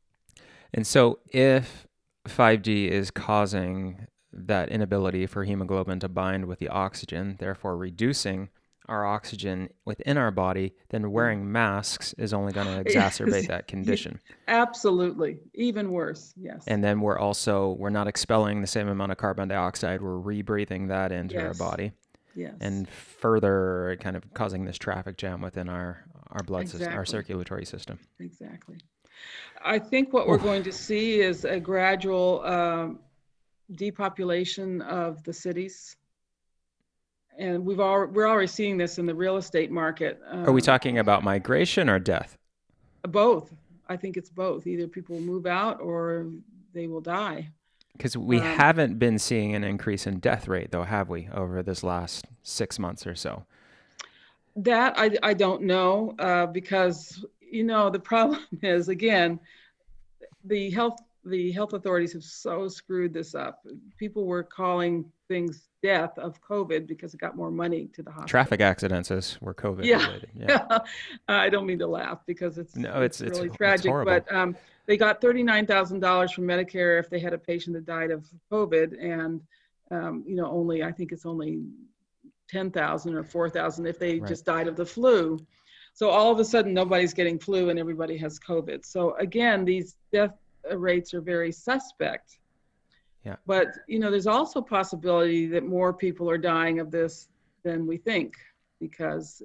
And so, if 5G is causing that inability for hemoglobin to bind with the oxygen, therefore reducing our oxygen within our body, then wearing masks is only going (laughs) to exacerbate that condition. Absolutely. Even worse. Yes. And then we're also we're not expelling the same amount of carbon dioxide, we're rebreathing that into yes. our body. Yes. And further kind of causing this traffic jam within our our blood exactly. system, our circulatory system. Exactly. I think what we're going to see is a gradual um, depopulation of the cities and we've all we're already seeing this in the real estate market. Um, Are we talking about migration or death? Both. I think it's both. Either people move out or they will die. Because we um, haven't been seeing an increase in death rate, though, have we, over this last six months or so? That I, I don't know uh, because you know the problem (laughs) is again the health the health authorities have so screwed this up. People were calling things death of COVID because it got more money to the hospital. Traffic accidents were COVID yeah. related. Yeah. (laughs) I don't mean to laugh because it's no, it's, it's really it's, tragic. It's but um, they got thirty nine thousand dollars from Medicare if they had a patient that died of COVID, and um, you know only I think it's only ten thousand or four thousand if they right. just died of the flu. So all of a sudden nobody's getting flu and everybody has COVID. So again, these death rates are very suspect. Yeah. But you know, there's also possibility that more people are dying of this than we think because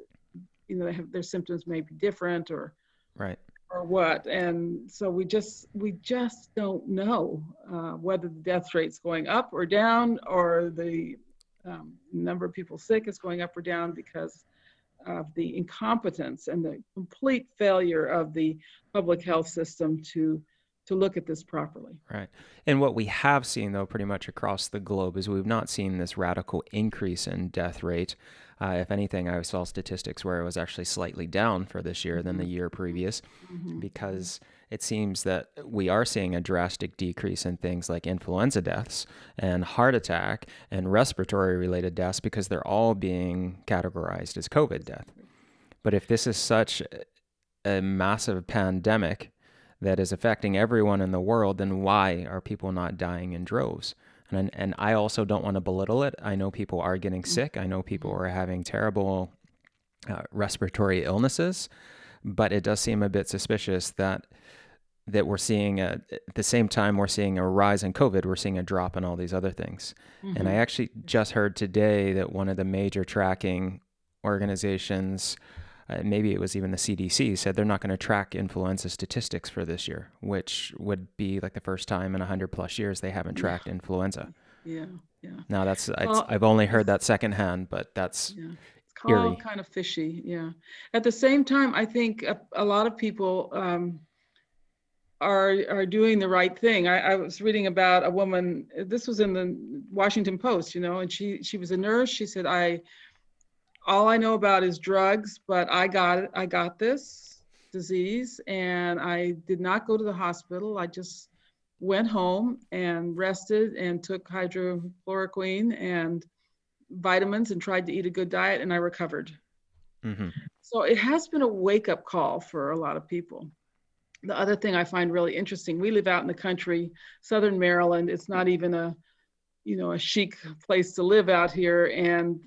you know they have their symptoms may be different or right or what and so we just we just don't know uh, whether the death rate's going up or down or the um, number of people sick is going up or down because of the incompetence and the complete failure of the public health system to to look at this properly. Right. And what we have seen, though, pretty much across the globe is we've not seen this radical increase in death rate. Uh, if anything, I saw statistics where it was actually slightly down for this year than the year previous mm-hmm. because it seems that we are seeing a drastic decrease in things like influenza deaths and heart attack and respiratory related deaths because they're all being categorized as COVID death. But if this is such a massive pandemic, that is affecting everyone in the world, then why are people not dying in droves? And, and I also don't want to belittle it. I know people are getting mm. sick. I know people are having terrible uh, respiratory illnesses, but it does seem a bit suspicious that that we're seeing a, at the same time we're seeing a rise in COVID, we're seeing a drop in all these other things. Mm-hmm. And I mm-hmm. actually just heard today that one of the major tracking organizations uh, maybe it was even the CDC said they're not going to track influenza statistics for this year, which would be like the first time in 100 plus years they haven't tracked yeah. influenza. Yeah, yeah. Now that's well, I've only heard that secondhand, but that's yeah. It's called kind of fishy. Yeah. At the same time, I think a, a lot of people um, are are doing the right thing. I, I, was reading about a woman. This was in the Washington Post, you know, and she she was a nurse. She said, "I all I know about is drugs, but I got it. I got this disease and I did not go to the hospital. I just went home and rested and took hydrochloroquine and vitamins and tried to eat a good diet and I recovered. Mm-hmm. So it has been a wake up call for a lot of people. The other thing I find really interesting, we live out in the country, Southern Maryland. It's not even a, you know, a chic place to live out here. And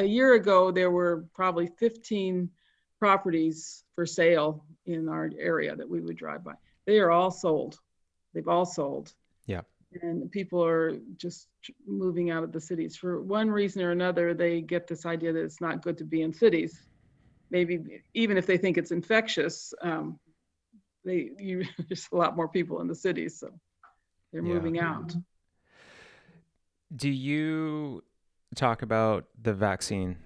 a year ago, there were probably 15 properties for sale in our area that we would drive by. They are all sold. They've all sold. Yeah. And people are just moving out of the cities for one reason or another. They get this idea that it's not good to be in cities. Maybe even if they think it's infectious, um, they you, (laughs) there's a lot more people in the cities, so they're yeah. moving out. Do you talk about the vaccine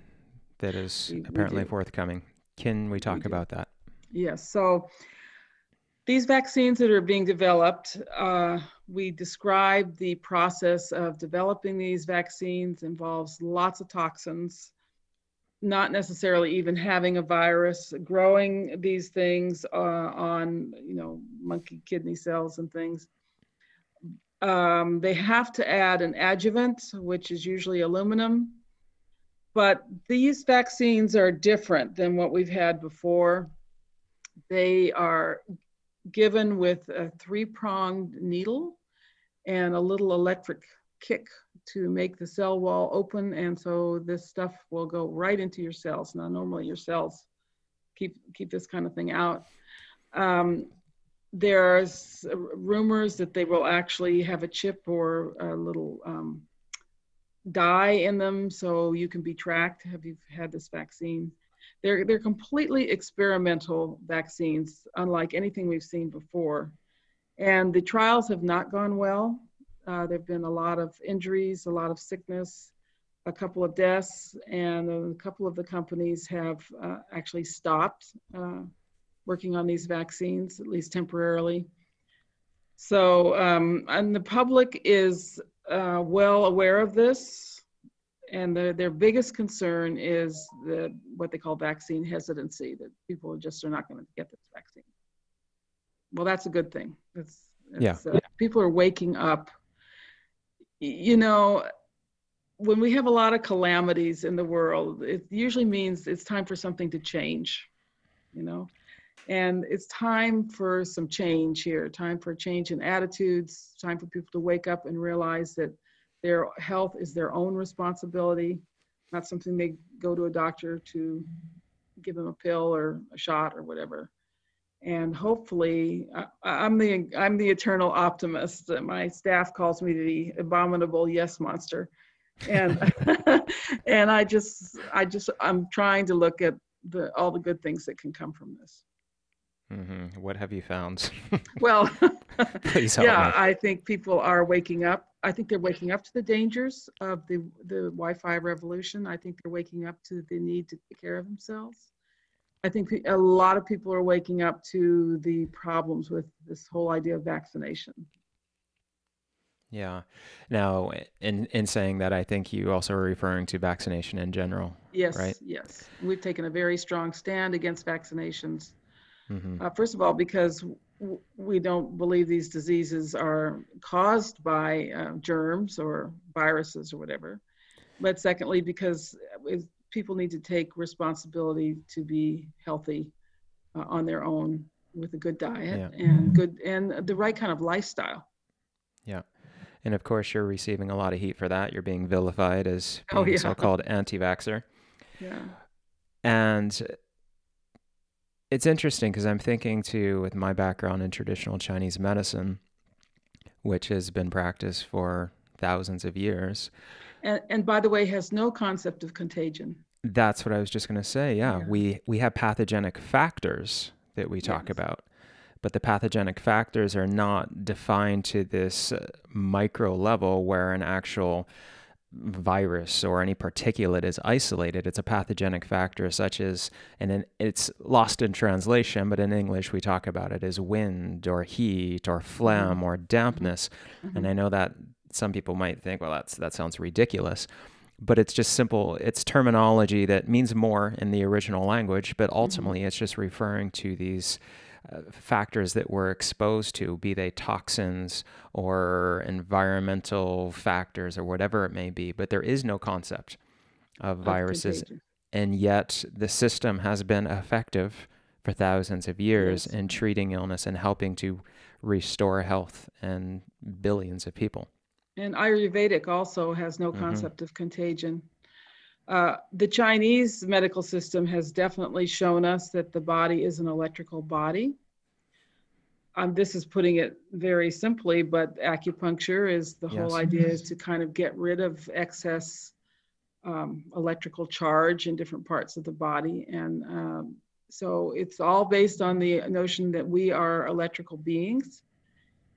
that is we, apparently we forthcoming. Can we talk we about that? Yes. So these vaccines that are being developed, uh, we describe the process of developing these vaccines involves lots of toxins. not necessarily even having a virus, growing these things uh, on, you know, monkey kidney cells and things. Um, they have to add an adjuvant, which is usually aluminum. But these vaccines are different than what we've had before. They are given with a three pronged needle and a little electric kick to make the cell wall open. And so this stuff will go right into your cells. Now, normally your cells keep, keep this kind of thing out. Um, there's rumors that they will actually have a chip or a little um, dye in them so you can be tracked. Have you had this vaccine? They're, they're completely experimental vaccines, unlike anything we've seen before. And the trials have not gone well. Uh, there have been a lot of injuries, a lot of sickness, a couple of deaths, and a couple of the companies have uh, actually stopped uh, working on these vaccines, at least temporarily. So, um, and the public is uh, well aware of this, and the, their biggest concern is the, what they call vaccine hesitancy, that people just are not going to get this vaccine. Well, that's a good thing. Yeah. Uh, people are waking up. You know, when we have a lot of calamities in the world, it usually means it's time for something to change, you know? And it's time for some change here, time for a change in attitudes, time for people to wake up and realize that their health is their own responsibility, not something they go to a doctor to give them a pill or a shot or whatever. And hopefully, I, am the I'm the eternal optimist. My staff calls me the abominable yes monster, and (laughs) and I just I just I'm trying to look at the all the good things that can come from this. Mm-hmm. What have you found? (laughs) well, (laughs) Please help yeah, me. I think people are waking up. I think they're waking up to the dangers of the, the Wi Fi revolution. I think they're waking up to the need to take care of themselves. I think a lot of people are waking up to the problems with this whole idea of vaccination. Yeah. Now, in in saying that, I think you also are referring to vaccination in general. Yes. Right. Yes. We've taken a very strong stand against vaccinations Mm-hmm. Uh, first of all, because w- we don't believe these diseases are caused by uh, germs or viruses or whatever. But secondly, because people need to take responsibility to be healthy uh, on their own with a good diet Yeah. and good and the right kind of lifestyle. Yeah. And of course, you're receiving a lot of heat for that. You're being vilified as being Oh, yeah. so-called anti-vaxxer. Yeah. And it's interesting because I'm thinking too, with my background in traditional Chinese medicine, which has been practiced for thousands of years. And, and by the way, has no concept of contagion. That's what I was just going to say. Yeah, Yeah. we we have pathogenic factors that we talk Yes. about, but the pathogenic factors are not defined to this uh, micro level where an actual virus or any particulate is isolated. It's a pathogenic factor such as, and in, it's lost in translation, but in English we talk about it as wind or heat or phlegm or dampness. And mm-hmm. I know that some people might think, well, that's that sounds ridiculous. But it's just simple. It's terminology that means more in the original language, but mm-hmm. ultimately it's just referring to these factors that we're exposed to, be they toxins or environmental factors or whatever it may be. But there is no concept of viruses, contagion. and yet the system has been effective for thousands of years Yes. in treating illness and helping to restore health in billions of people. And Ayurvedic also has no Mhm. concept of contagion. Uh, the Chinese medical system has definitely shown us that the body is an electrical body. Um, this is putting it very simply, but acupuncture is the whole idea is (laughs) to kind of get rid of excess um, electrical charge in different parts of the body. And um, so it's all based on the notion that we are electrical beings.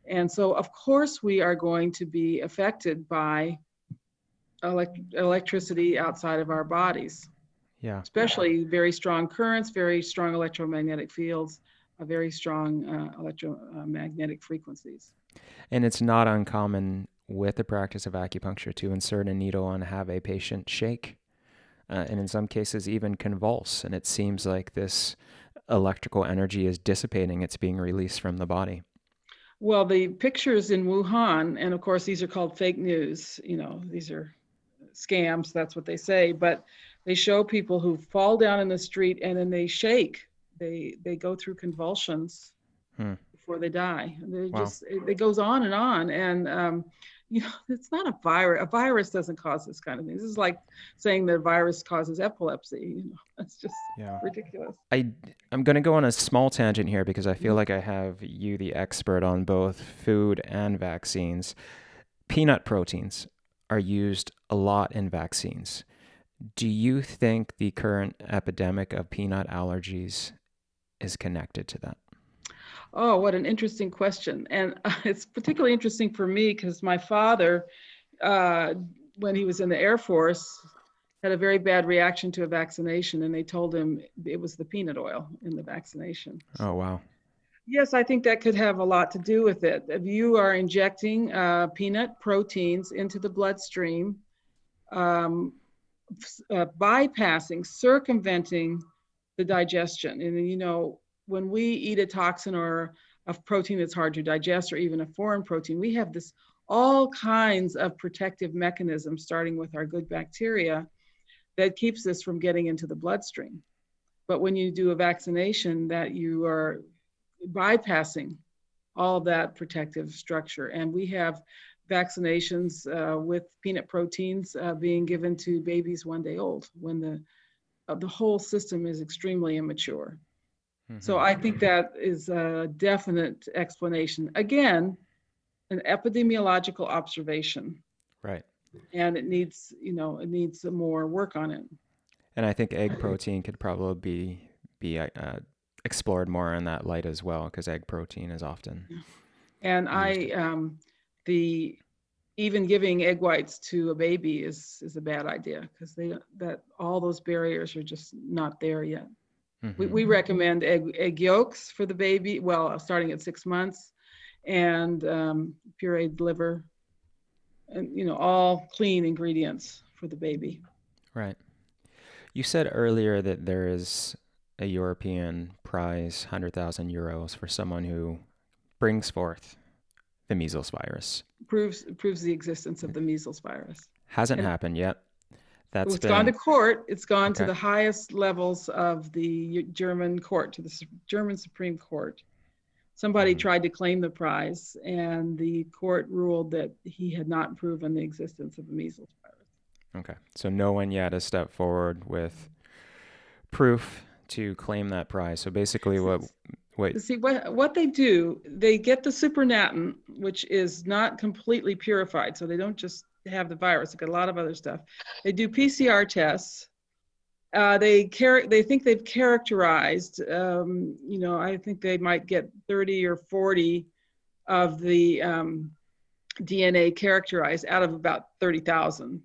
And so, of course, we are going to be affected by elect- electricity outside of our bodies, Yeah. especially very strong currents, very strong electromagnetic fields, uh, very strong uh, electromagnetic frequencies. And it's not uncommon with the practice of acupuncture to insert a needle and have a patient shake uh, and in some cases even convulse. And it seems like this electrical energy is dissipating, it's being released from the body. Well, the pictures in Wuhan, and of course, these are called fake news, you know, these are scams, that's what they say, but they show people who fall down in the street and then they shake. They they go through convulsions hmm. before they die. They wow. just it, it, goes on and on, and um, you know (laughs) it's not a virus. A virus doesn't cause this kind of thing. This is like saying that a virus causes epilepsy. You know, (laughs) that's just yeah. ridiculous. I I'm going to go on a small tangent here because I feel mm-hmm. like I have you, the expert on both food and vaccines. Peanut proteins are used a lot in vaccines. Do you think the current epidemic of peanut allergies is connected to that? Oh, what an interesting question. And (laughs) it's particularly interesting for me because my father, uh, when he was in the Air Force, had a very bad reaction to a vaccination, and they told him it was the peanut oil in the vaccination. Oh, wow. Yes, I think that could have a lot to do with it. If you are injecting uh, peanut proteins into the bloodstream, um, uh, bypassing, circumventing the digestion. And you know, when we eat a toxin or a protein that's hard to digest, or even a foreign protein, we have this all kinds of protective mechanisms, starting with our good bacteria, that keeps this from getting into the bloodstream. But when you do a vaccination, that you are bypassing all that protective structure. And we have vaccinations uh, with peanut proteins uh, being given to babies one day old when the uh, the whole system is extremely immature. Mm-hmm. So I think that is a definite explanation. Again, an epidemiological observation. Right. And it needs, you know, it needs some more work on it. And I think egg protein could probably be be uh, explored more in that light as well, because egg protein is often. And I, um, the even giving egg whites to a baby is is a bad idea because they that all those barriers are just not there yet. Mm-hmm. We, we recommend egg egg yolks for the baby. Well, starting at six months, and um, pureed liver, and you know all clean ingredients for the baby. Right. You said earlier that there is a European prize, hundred thousand euros, for someone who brings forth the measles virus. Proves proves the existence of the measles virus. Hasn't and happened yet. That's it's been... gone to court. It's gone okay. to the highest levels of the German court, to the German Supreme Court. Somebody mm-hmm. tried to claim the prize, and the court ruled that he had not proven the existence of the measles virus. Okay, so no one yet has stepped forward with proof to claim that prize. So basically, what. See what what they do, they get the supernatant, which is not completely purified, so they don't just have the virus. They get a lot of other stuff. They do PCR tests. Uh, they char- they think they've characterized. Um, you know, I think they might get 30 or 40 of the um, DNA characterized out of about 30,000.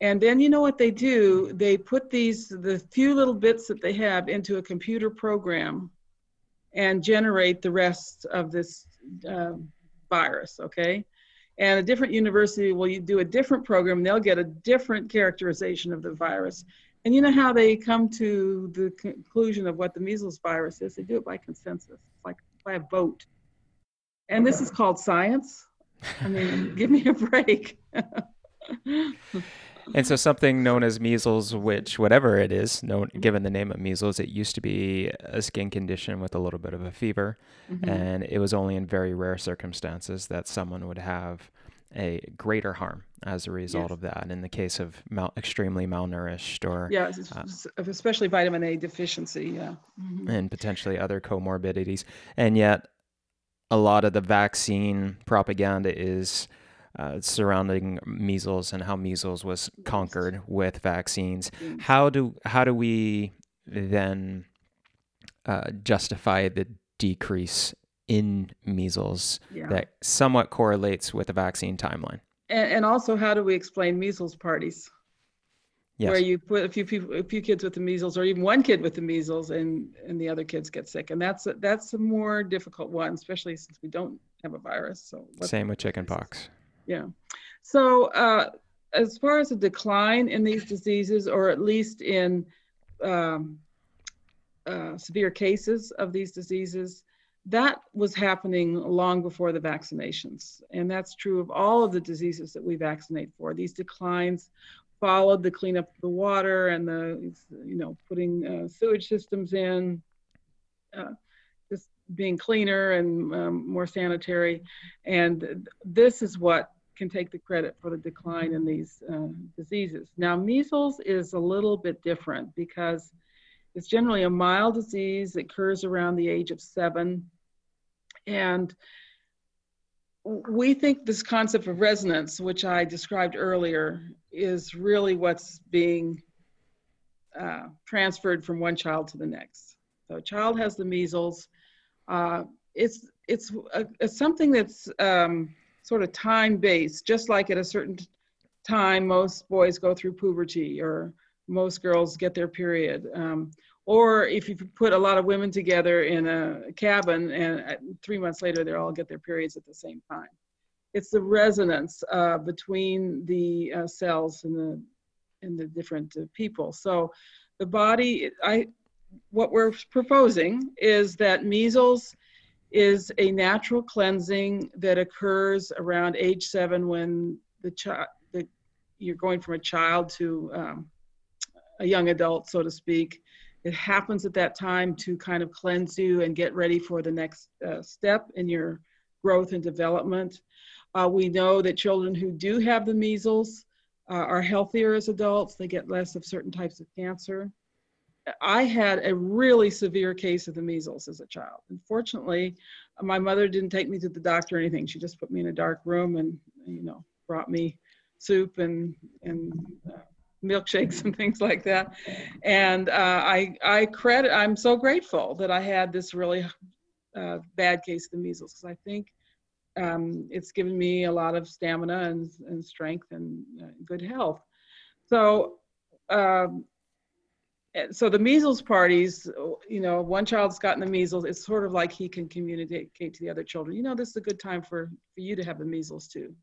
And then you know what they do? They put these the few little bits that they have into a computer program and generate the rest of this uh, virus, okay? And a different university will do a different program, and they'll get a different characterization of the virus. And you know how they come to the conclusion of what the measles virus is? They do it by consensus, like by a vote. And this is called science. I mean, (laughs) give me a break. (laughs) and so something known as measles, which whatever it is, known given the name of measles, it used to be a skin condition with a little bit of a fever, mm-hmm. and it was only in very rare circumstances that someone would have a greater harm as a result yes. of that. And In the case of mal- extremely malnourished or yeah, uh, especially vitamin A deficiency, yeah, mm-hmm. and potentially other comorbidities, and yet a lot of the vaccine propaganda is uh, surrounding measles and how measles was conquered with vaccines. How do how do we then uh, justify the decrease in measles yeah. that somewhat correlates with the vaccine timeline? And, and also, how do we explain measles parties? Yes. Where you put a few people, a few kids with the measles, or even one kid with the measles, and and the other kids get sick, and that's a, that's a more difficult one, especially since we don't have a virus. So same with chickenpox yeah. So uh, as far as a decline in these diseases, or at least in um, uh, severe cases of these diseases, that was happening long before the vaccinations. And that's true of all of the diseases that we vaccinate for. These declines followed the cleanup of the water and the, you know, putting uh, sewage systems in, uh, just being cleaner and um, more sanitary. And this is what can take the credit for the decline in these uh, diseases. Now, measles is a little bit different because it's generally a mild disease that occurs around the age of seven. And we think this concept of resonance, which I described earlier, is really what's being uh, transferred from one child to the next. So a child has the measles. Uh, it's it's, a, it's something that's um, sort of time based, just like at a certain time most boys go through puberty or most girls get their period. Um, or if you put a lot of women together in a cabin and three months later they all get their periods at the same time. It's the resonance uh, between the uh, cells and the and the different uh, people. So the body, I, what we're proposing is that measles is a natural cleansing that occurs around age seven when the child, you're going from a child to um, a young adult, so to speak. It happens at that time to kind of cleanse you and get ready for the next uh, step in your growth and development. Uh, we know that children who do have the measles uh, are healthier as adults. They get less of certain types of cancer. I had a really severe case of the measles as a child. Unfortunately, my mother didn't take me to the doctor or anything. She just put me in a dark room and, you know, brought me soup and and uh, milkshakes and (laughs) things like that. And uh, I I credit I'm so grateful that I had this really uh, bad case of the measles because I think um, it's given me a lot of stamina and, and strength and uh, good health. So. Um, so the measles parties, you know, one child's gotten the measles. It's sort of like he can communicate to the other children. You know, this is a good time for for you to have the measles too,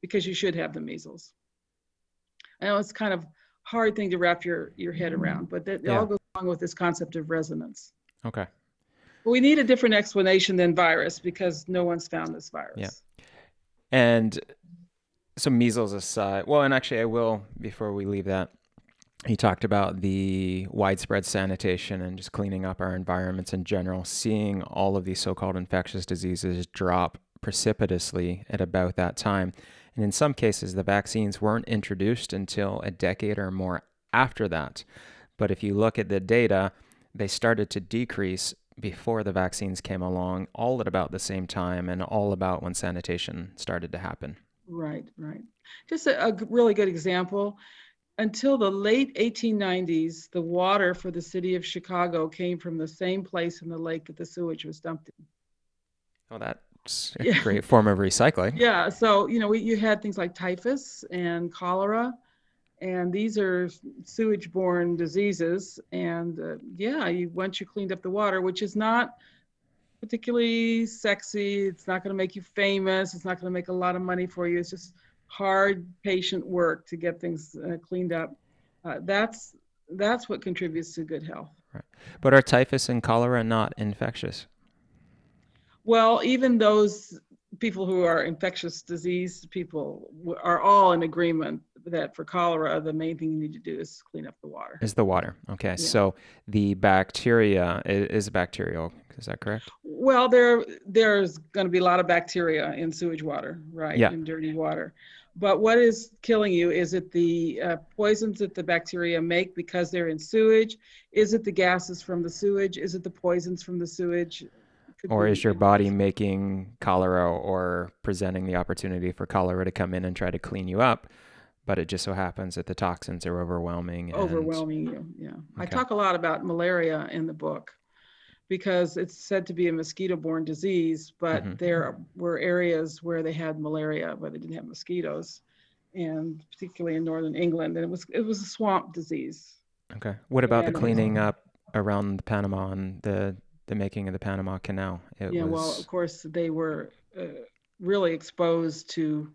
because you should have the measles. I know it's kind of hard thing to wrap your, your head around, but that yeah. all goes along with this concept of resonance. Okay. But we need a different explanation than virus because no one's found this virus. Yeah. And so measles aside, well, and actually I will, before we leave that, he talked about the widespread sanitation and just cleaning up our environments in general, seeing all of these so-called infectious diseases drop precipitously at about that time. And in some cases, the vaccines weren't introduced until a decade or more after that. But if you look at the data, they started to decrease before the vaccines came along, all at about the same time, and all about when sanitation started to happen. Right, right. Just a, a really good example. Until the late 1890s, the water for the city of Chicago came from the same place in the lake that the sewage was dumped in. Oh, that's a yeah. great form of recycling. Yeah. So, you know, we, you had things like typhus and cholera, and these are sewage borne diseases. And uh, yeah, you, once you cleaned up the water, which is not particularly sexy, it's not going to make you famous, it's not going to make a lot of money for you. It's just hard, patient work to get things uh, cleaned up. Uh, that's that's what contributes to good health. Right. But are typhus and cholera not infectious? Well, even those people who are infectious disease people are all in agreement that for cholera, the main thing you need to do is clean up the water. Is the water. Okay. Yeah. So the bacteria is bacterial. Is that correct? Well, there there's going to be a lot of bacteria in sewage water, right? Yeah. In dirty water. But what is killing you? Is it the uh, poisons that the bacteria make because they're in sewage? Is it the gases from the sewage? Is it the poisons from the sewage? or is your body making cholera or presenting the opportunity for cholera to come in and try to clean you up but it just so happens that the toxins are overwhelming and... overwhelming you yeah okay. i talk a lot about malaria in the book because it's said to be a mosquito-borne disease but mm-hmm. there were areas where they had malaria but they didn't have mosquitoes and particularly in northern england and it was it was a swamp disease okay what about and the cleaning up around panama and the the making of the Panama Canal. It yeah, was... well, of course, they were uh, really exposed to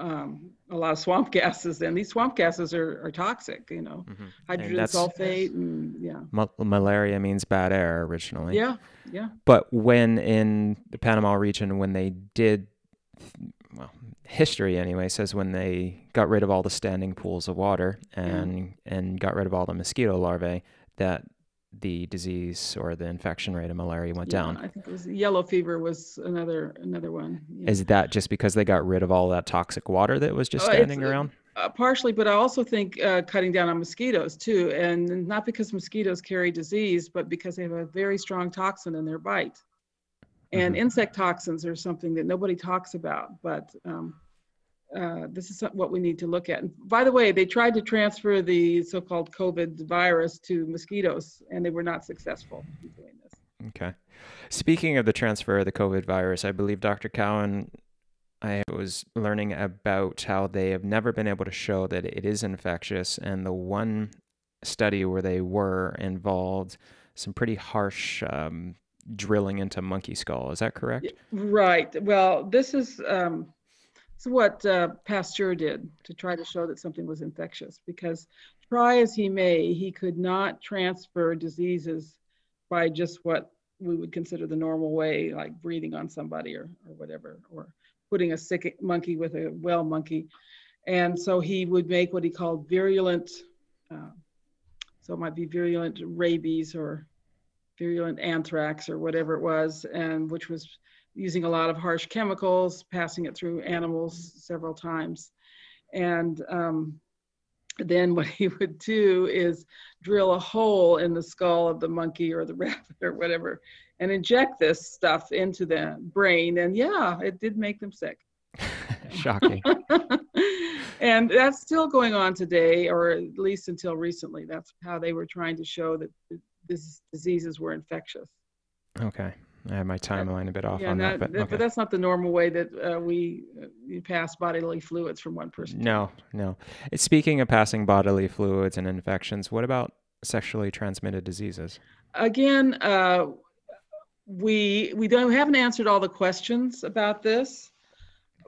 um, a lot of swamp (laughs) gases, and these swamp gases are, are toxic. You know, mm-hmm. hydrogen and sulfate, and yeah. Ma- malaria means bad air originally. Yeah, yeah. But when in the Panama region, when they did, well, history anyway says when they got rid of all the standing pools of water and yeah. and got rid of all the mosquito larvae, that the disease or the infection rate of malaria went yeah, down. I think it was yellow fever was another another one. Yeah. Is that just because they got rid of all that toxic water that was just uh, standing around? Uh, partially, but I also think uh, cutting down on mosquitoes too, and not because mosquitoes carry disease, but because they have a very strong toxin in their bite. And mm-hmm. insect toxins are something that nobody talks about, but um, uh, this is what we need to look at. And by the way, they tried to transfer the so-called COVID virus to mosquitoes, and they were not successful in doing this. Okay. Speaking of the transfer of the COVID virus, I believe Dr. Cowan, I was learning about how they have never been able to show that it is infectious, and the one study where they were involved some pretty harsh um, drilling into monkey skull. Is that correct? Right. Well, this is. Um, it's what uh, Pasteur did to try to show that something was infectious because try as he may, he could not transfer diseases by just what we would consider the normal way, like breathing on somebody or, or whatever, or putting a sick monkey with a well monkey. And so he would make what he called virulent, uh, so it might be virulent rabies or virulent anthrax or whatever it was, and which was using a lot of harsh chemicals, passing it through animals several times. And um, then (laughs) what he would do is drill a hole in the skull of the monkey or the (laughs) rabbit or whatever and inject this stuff into the brain. And yeah, it did make them sick. (laughs) Shocking. and that's still going on today, or at least until recently. That's how they were trying to show that these diseases were infectious. Okay. I have my timeline a bit off yeah, on that, but, okay. but that's not the normal way that uh, we, uh, pass bodily fluids from one person. No, no. It's speaking of passing bodily fluids and infections. What about sexually transmitted diseases? Again, uh, we we don't we haven't answered all the questions about this,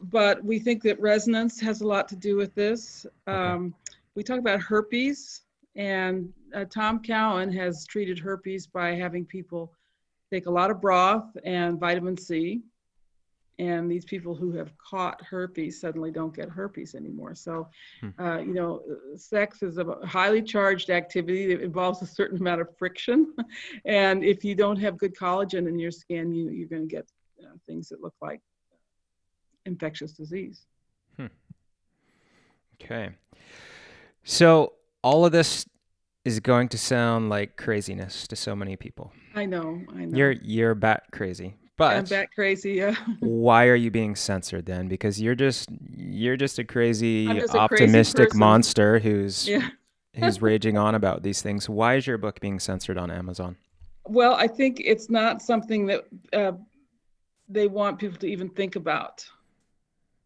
but we think that resonance has a lot to do with this. Okay. Um, we talk about herpes, and uh, Tom Cowan has treated herpes by having people take a lot of broth and vitamin C. And these people who have caught herpes suddenly don't get herpes anymore. So, hmm. uh, you know, sex is a highly charged activity that involves a certain amount of friction. (laughs) and if you don't have good collagen in your skin, you, you're going to get uh, things that look like infectious disease. Hmm. Okay. So, all of this is going to sound like craziness to so many people. I know, I know. You're you're bat crazy. But I'm bat crazy, yeah. (laughs) why are you being censored then? Because you're just you're just a crazy just optimistic a crazy monster who's yeah. who's (laughs) raging on about these things. Why is your book being censored on Amazon? Well, I think it's not something that uh, they want people to even think about.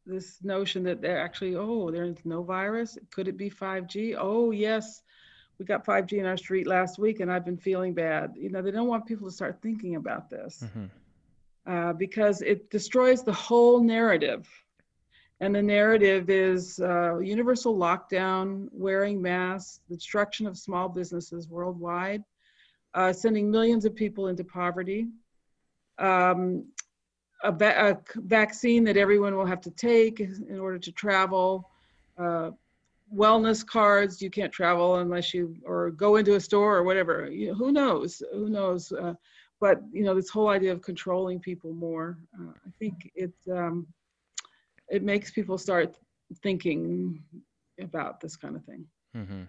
This notion that they're actually, oh, there's no virus. Could it be 5G? Oh, yes we got 5G in our street last week and I've been feeling bad. You know, they don't want people to start thinking about this mm-hmm. uh, because it destroys the whole narrative. And the narrative is uh, universal lockdown, wearing masks, the destruction of small businesses worldwide, uh, sending millions of people into poverty, um, a, va- a, vaccine that everyone will have to take in order to travel, uh, wellness cards you can't travel unless you or go into a store or whatever. You know, who knows? Who knows? Uh, but you know this whole idea of controlling people more uh, i think it um, it makes people start thinking about this kind of thing. Mm-hmm.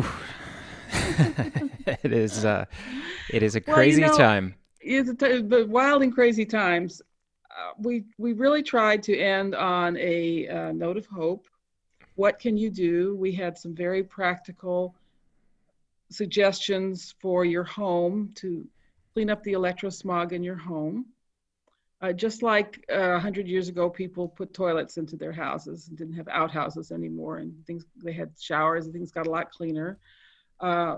(laughs) It is uh, it is a crazy well, you know, time. it's the wild and crazy times uh, we we really tried to end on a uh, note of hope. What can you do? We had some very practical suggestions for your home to clean up the electrosmog in your home. Uh, just like uh, 100 years ago, people put toilets into their houses and didn't have outhouses anymore, and things they had showers and things got a lot cleaner. Uh,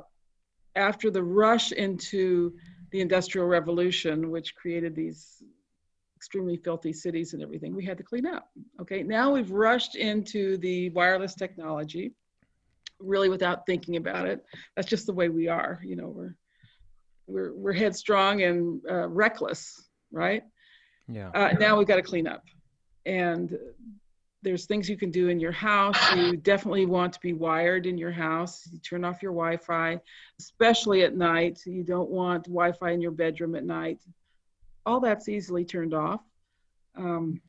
after the rush into the Industrial Revolution, which created these extremely filthy cities and everything. We had to clean up. Okay, now we've rushed into the wireless technology, really without thinking about it. That's just the way we are. You know, we're we're we're headstrong and uh, reckless, right? Yeah. Uh, now we've got to clean up, and there's things you can do in your house. You definitely want to be wired in your house. You turn off your Wi-Fi, especially at night. You don't want Wi-Fi in your bedroom at night. All that's easily turned off. Um,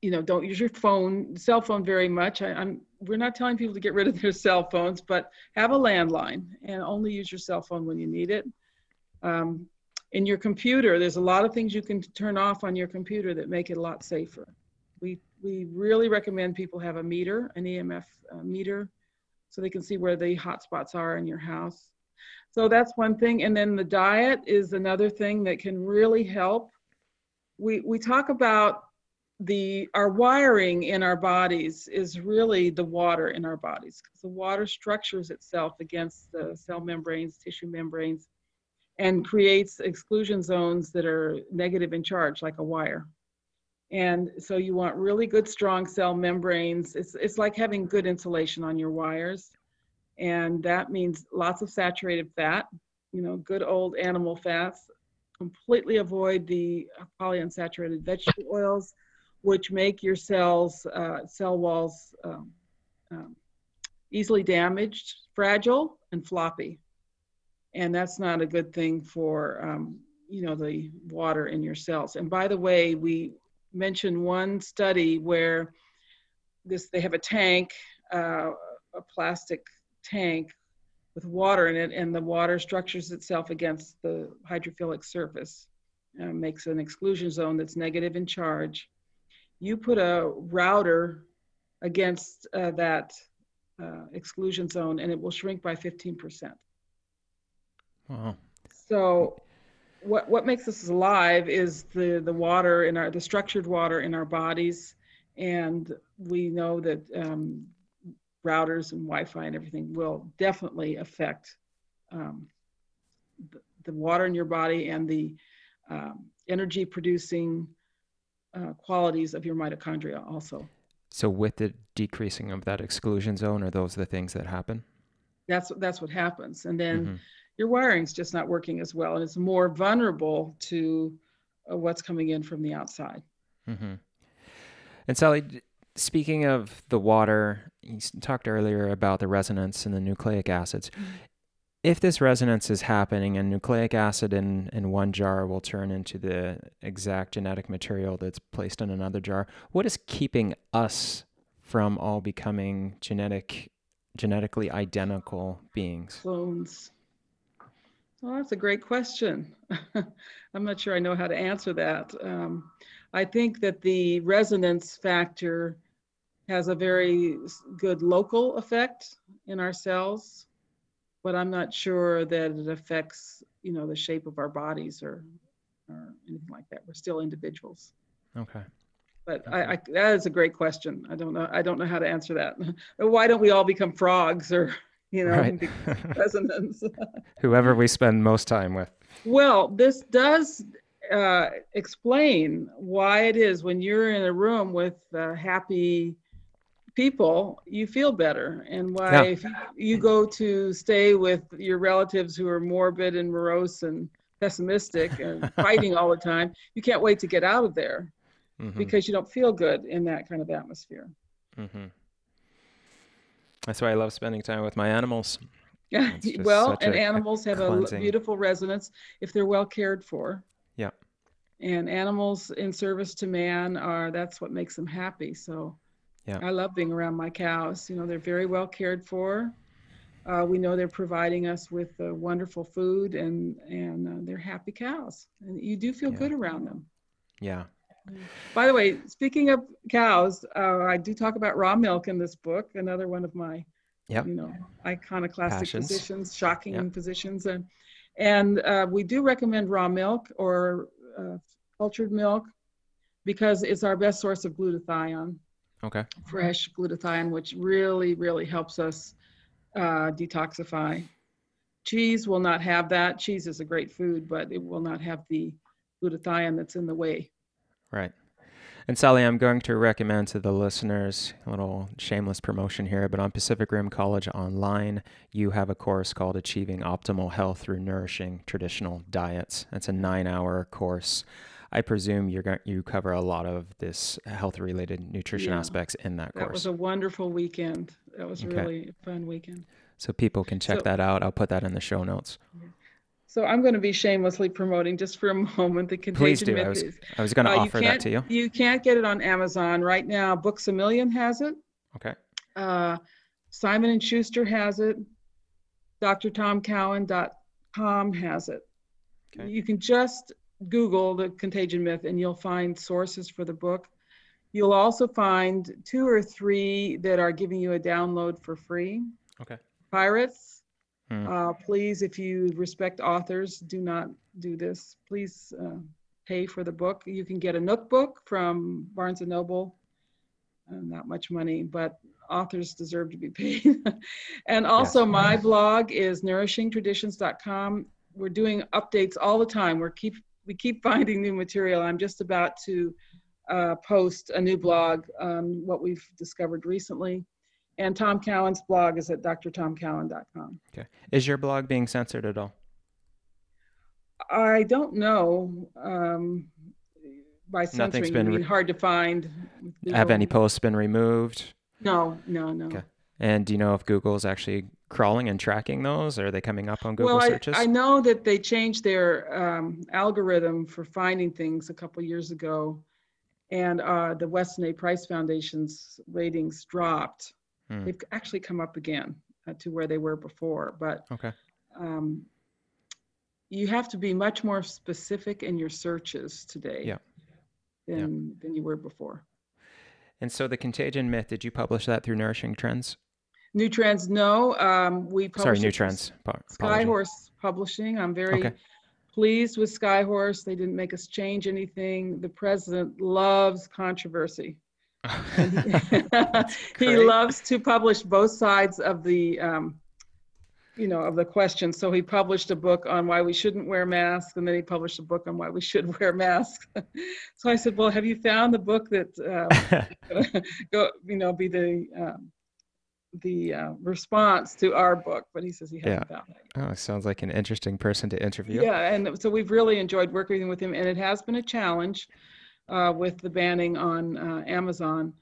you know, don't use your phone, cell phone very much. I, am we're not telling people to get rid of their cell phones, but have a landline and only use your cell phone when you need it. Um, in your computer, there's a lot of things you can turn off on your computer that make it a lot safer. We we really recommend people have a meter, an EMF uh, meter, so they can see where the hot spots are in your house. So that's one thing. And then the diet is another thing that can really help. We, we talk about the our wiring in our bodies is really the water in our bodies because the water structures itself against the cell membranes, tissue membranes, and creates exclusion zones that are negative in charge, like a wire. And so you want really good strong cell membranes. It's, it's like having good insulation on your wires. And that means lots of saturated fat, you know, good old animal fats. Completely avoid the polyunsaturated vegetable oils, which make your cells, uh, cell walls um, um, easily damaged, fragile, and floppy. And that's not a good thing for, um, you know, the water in your cells. And by the way, we mentioned one study where this they have a tank, uh, a plastic tank with water in it, and the water structures itself against the hydrophilic surface, makes an exclusion zone that's negative in charge. You put a router against uh, that uh, exclusion zone, and it will shrink by 15%. Wow. So what what makes us alive is the the water in our the structured water in our bodies, and we know that um, routers and Wi-Fi and everything will definitely affect um, the, the, water in your body and the um, energy producing uh, qualities of your mitochondria also. So with the decreasing of that exclusion zone, are those the things that happen? That's that's what happens, and then. Mm-hmm your wiring's just not working as well and it's more vulnerable to uh, what's coming in from the outside. Mm-hmm. And Sally, speaking of the water, you talked earlier about the resonance and the nucleic acids. Mm-hmm. If this resonance is happening and nucleic acid in, in one jar will turn into the exact genetic material that's placed in another jar, what is keeping us from all becoming genetic genetically identical beings? Clones. Well, that's a great question. (laughs) I'm not sure I know how to answer that. Um, I think that the resonance factor has a very good local effect in our cells, but I'm not sure that it affects, you know, the shape of our bodies or, or anything like that. We're still individuals. Okay. But okay. I, I, that is a great question. I don't know. I don't know how to answer that. (laughs) Why don't we all become frogs or you know, right. (laughs) resonance. (laughs) Whoever we spend most time with. Well, this does uh, explain why it is when you're in a room with uh, happy people, you feel better, and why yeah. if you go to stay with your relatives who are morbid and morose and pessimistic and (laughs) fighting all the time, you can't wait to get out of there mm-hmm. because you don't feel good in that kind of atmosphere. Mm-hmm. That's why I love spending time with my animals. (laughs) Yeah, well, and animals have cleansing. a beautiful resonance if they're well cared for. Yeah. And animals in service to man are that's what makes them happy. So yeah. I love being around my cows. You know, they're very well cared for. Uh, we know they're providing us with uh, wonderful food and and uh, they're happy cows. And you do feel yeah. good around them. Yeah. By the way, speaking of cows, uh, I do talk about raw milk in this book. Another one of my, yep. you know, iconoclastic Passions. positions, shocking yep. positions, and and uh, we do recommend raw milk or uh, cultured milk because it's our best source of glutathione. Okay. Fresh glutathione, which really really helps us uh, detoxify. Cheese will not have that. Cheese is a great food, but it will not have the glutathione that's in the whey. Right. And Sally, I'm going to recommend to the listeners a little shameless promotion here, but on Pacific Rim College Online, you have a course called Achieving Optimal Health Through Nourishing Traditional Diets. It's a nine hour course. I presume you're going, you cover a lot of this health related nutrition yeah, aspects in that course. That was a wonderful weekend. That was okay. really fun weekend. So people can check so, that out. I'll put that in the show notes. So I'm going to be shamelessly promoting just for a (laughs) moment the contagion Please do. I was, I was going to uh, offer that to you. You can't get it on Amazon right now. Books a Million has it. Okay. Uh, Simon and Schuster has it. DrTomCowan.com has it. Okay. You can just Google the contagion myth and you'll find sources for the book. You'll also find two or three that are giving you a download for free. Okay. Pirates, Hmm. Uh, please, if you respect authors, do not do this. Please uh, pay for the book. You can get a Nook book from Barnes and Noble. Uh, not much money, but authors deserve to be (laughs) paid. and also, yes. my blog is nourishingtraditions.com. We're doing updates all the time. We're keep we keep finding new material. I'm just about to uh, post a new blog on what we've discovered recently. And Tom Cowan's blog is at drtomcowan.com. Okay. Is your blog being censored at all? I don't know. Um, by censoring, Nothing's been re- hard to find. Have any posts been removed? No, no, no. Okay. And do you know if Google's actually crawling and tracking those? Or are they coming up on Google well, searches? I, I know that they changed their um, algorithm for finding things a couple years ago, and uh, the Weston A. Price Foundation's ratings dropped. Hmm. They've actually come up again uh, to where they were before, but okay. Um, you have to be much more specific in your searches today yeah. than yeah. than you were before. And so the contagion myth, did you publish that through Nourishing Trends? New Trends, no. Um, we Sorry, New Trends. Skyhorse Publishing. I'm very okay. pleased with Skyhorse. They didn't make us change anything. The president loves controversy. (laughs) (laughs) he loves to publish both sides of the um, you know of the question so he published a book on why we shouldn't wear masks and then he published a book on why we should (laughs) wear masks so i said well have you found the book that um, go you know be the um, the uh, response to our book but he says he hasn't yeah. found it oh sounds like an interesting person to interview yeah and so we've really enjoyed working with him and it has been a challenge uh, with the banning on uh, Amazon.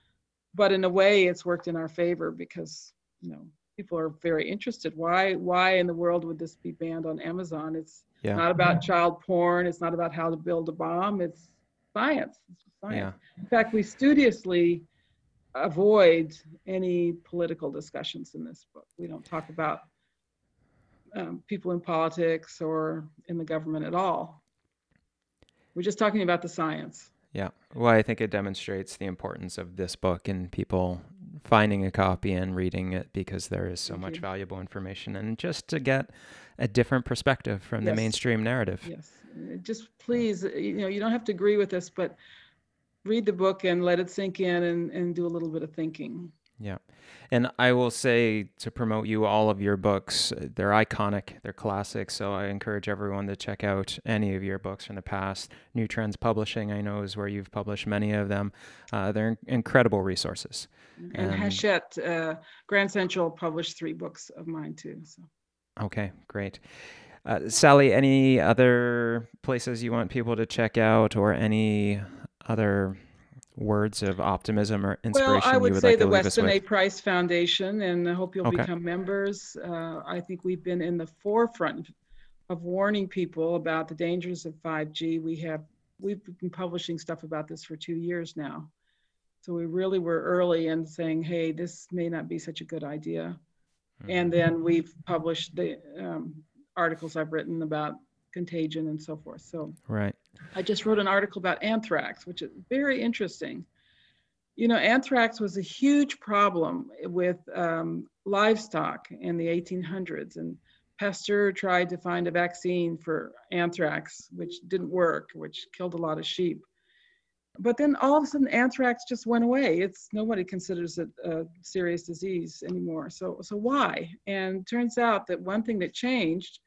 But in a way, it's worked in our favor because you know people are very interested. Why why in the world would this be banned on Amazon? It's yeah. not about child porn. It's not about how to build a bomb. It's science. It's science. Yeah. In fact, we studiously avoid any political discussions in this book. We don't talk about um, people in politics or in the government at all. We're just talking about the science. Yeah. Well, I think it demonstrates the importance of this book and people finding a copy and reading it because there is so Thank much you. valuable information and just to get a different perspective from yes. the mainstream narrative. Yes. Just please, you know, you don't have to agree with us, but read the book and let it sink in and, and do a little bit of thinking. Yeah. And I will say to promote you, all of your books, they're iconic, they're classic. So I encourage everyone to check out any of your books from the past. New Trends Publishing, I know, is where you've published many of them. Uh, they're incredible resources. And, and Hachette, uh, Grand Central published three books of mine too. So. Okay, great. Uh, Sally, any other places you want people to check out or any other words of optimism or inspiration well, I would, would say like the Weston A. Price Foundation, and I hope you'll okay. become members. Uh, I think we've been in the forefront of warning people about the dangers of 5G. We have we've been publishing stuff about this for two years now, so we really were early in saying, "Hey, this may not be such a good idea." Mm-hmm. And then we've published the um, articles I've written about contagion and so forth. So right. I just wrote an article about anthrax, which is very interesting. You know, anthrax was a huge problem with um, livestock in the 1800s, and Pasteur tried to find a vaccine for anthrax, which didn't work, which killed a lot of sheep. But then all of a sudden, anthrax just went away. It's nobody considers it a serious disease anymore. So, so why? And turns out that one thing that changed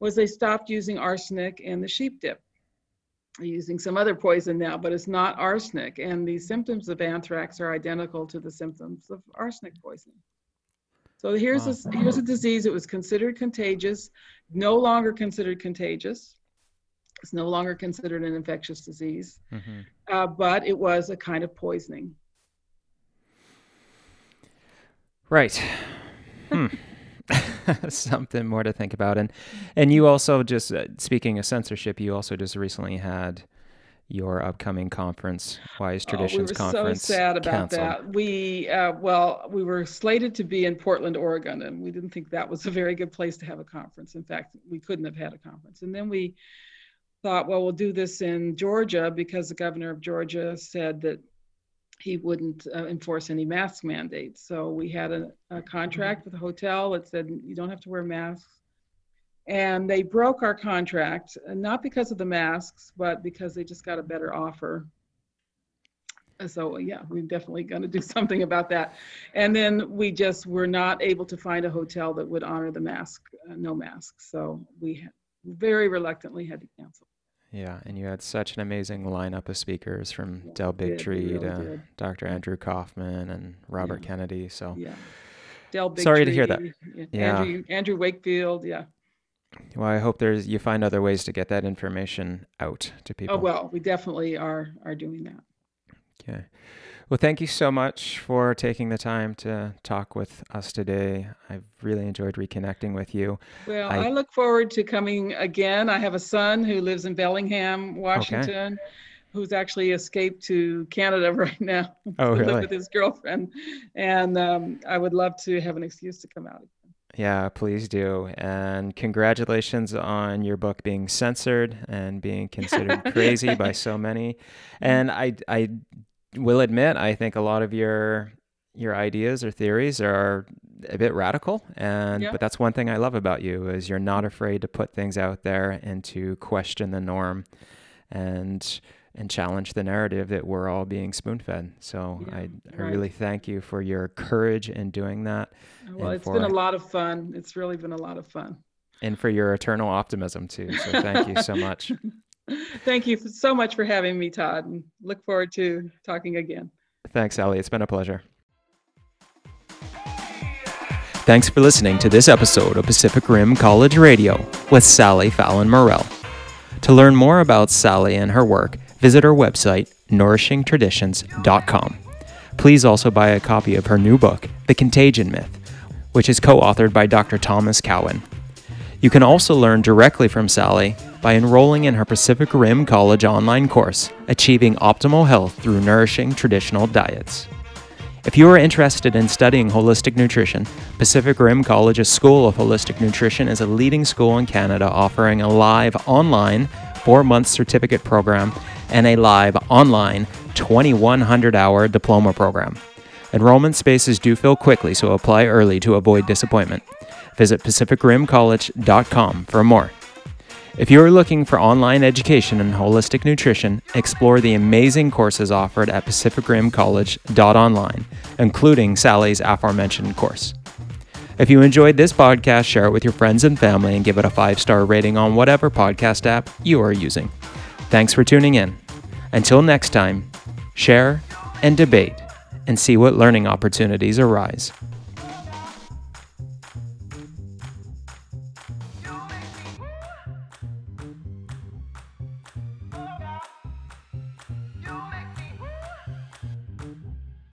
was they stopped using arsenic in the sheep dip. Using some other poison now, but it's not arsenic. And the symptoms of anthrax are identical to the symptoms of arsenic poisoning. So here's a here's a disease that was considered contagious, no longer considered contagious. It's no longer considered an infectious disease, mm-hmm. uh, but it was a kind of poisoning. Right. (laughs) Hmm. (laughs) Something more to think about, and and you also just uh, speaking of censorship, you also just recently had your upcoming conference, Wise Traditions oh, we were Conference. so sad about canceled. that. We uh, well, we were slated to be in Portland, Oregon, and we didn't think that was a very good place to have a conference. In fact, we couldn't have had a conference. And then we thought, well, we'll do this in Georgia because the governor of Georgia said that he wouldn't uh, enforce any mask mandates. So we had a, a contract with a hotel that said you don't have to wear masks. And they broke our contract not because of the masks but because they just got a better offer. So yeah we're definitely going to do (laughs) something about that. And then we just were not able to find a hotel that would honor the mask uh, no masks so we very reluctantly had to cancel yeah and you had such an amazing lineup of speakers from yeah, del bigtree to dr andrew kaufman and robert yeah. kennedy so yeah del bigtree, sorry to hear that yeah andrew, andrew wakefield yeah well, I hope there's you find other ways to get that information out to oh, people. Oh well, we definitely are are doing that. Okay. Well, thank you so much for taking the time to talk with us today. I've really enjoyed reconnecting with you. Well, I, I look forward to coming again. I have a son who lives in Bellingham, Washington, okay. who's actually escaped to Canada (laughs) right now. Oh, really? Live with his girlfriend, and um, I would love to have an excuse to come out. again. Yeah, please do. And congratulations on your book being censored and being considered (laughs) crazy by so many. And I I will admit I think a lot of your your ideas or theories are a bit radical and yeah. but that's one thing I love about you is you're not afraid to put things out there and to question the norm and and challenge the narrative that we're all being spoon fed. So yeah, I, I right. really thank you for your courage in doing that. Well, it's for, been a lot of fun. It's really been a lot of fun. And for your eternal optimism too. So thank you so much. (laughs) thank you so much for having me, Todd, and look forward to talking again. Thanks, Ellie. It's been a pleasure. Thanks for listening to this episode of Pacific Rim College Radio with Sally Fallon Morell. To learn more about Sally and her work, visit our website, nourishingtraditions.com. Please also buy a copy of her new book, The Contagion Myth, which is co authored by Dr. Thomas Cowan. You can also learn directly from Sally by enrolling in her Pacific Rim College online course, Achieving Optimal Health Through Nourishing Traditional Diets. If you are interested in studying holistic nutrition, Pacific Rim College's School of Holistic Nutrition is a leading school in Canada offering a live online four month certificate program and a live online 2100 hour diploma program. Enrollment spaces do fill quickly, so apply early to avoid disappointment. Visit PacificRimCollege.com for more. If you are looking for online education in holistic nutrition, explore the amazing courses offered at PacificRimCollege.online, including Sally's aforementioned course. If you enjoyed this podcast, share it with your friends and family and give it a five star rating on whatever podcast app you are using. Thanks for tuning in. Until next time, share and debate and see what learning opportunities arise.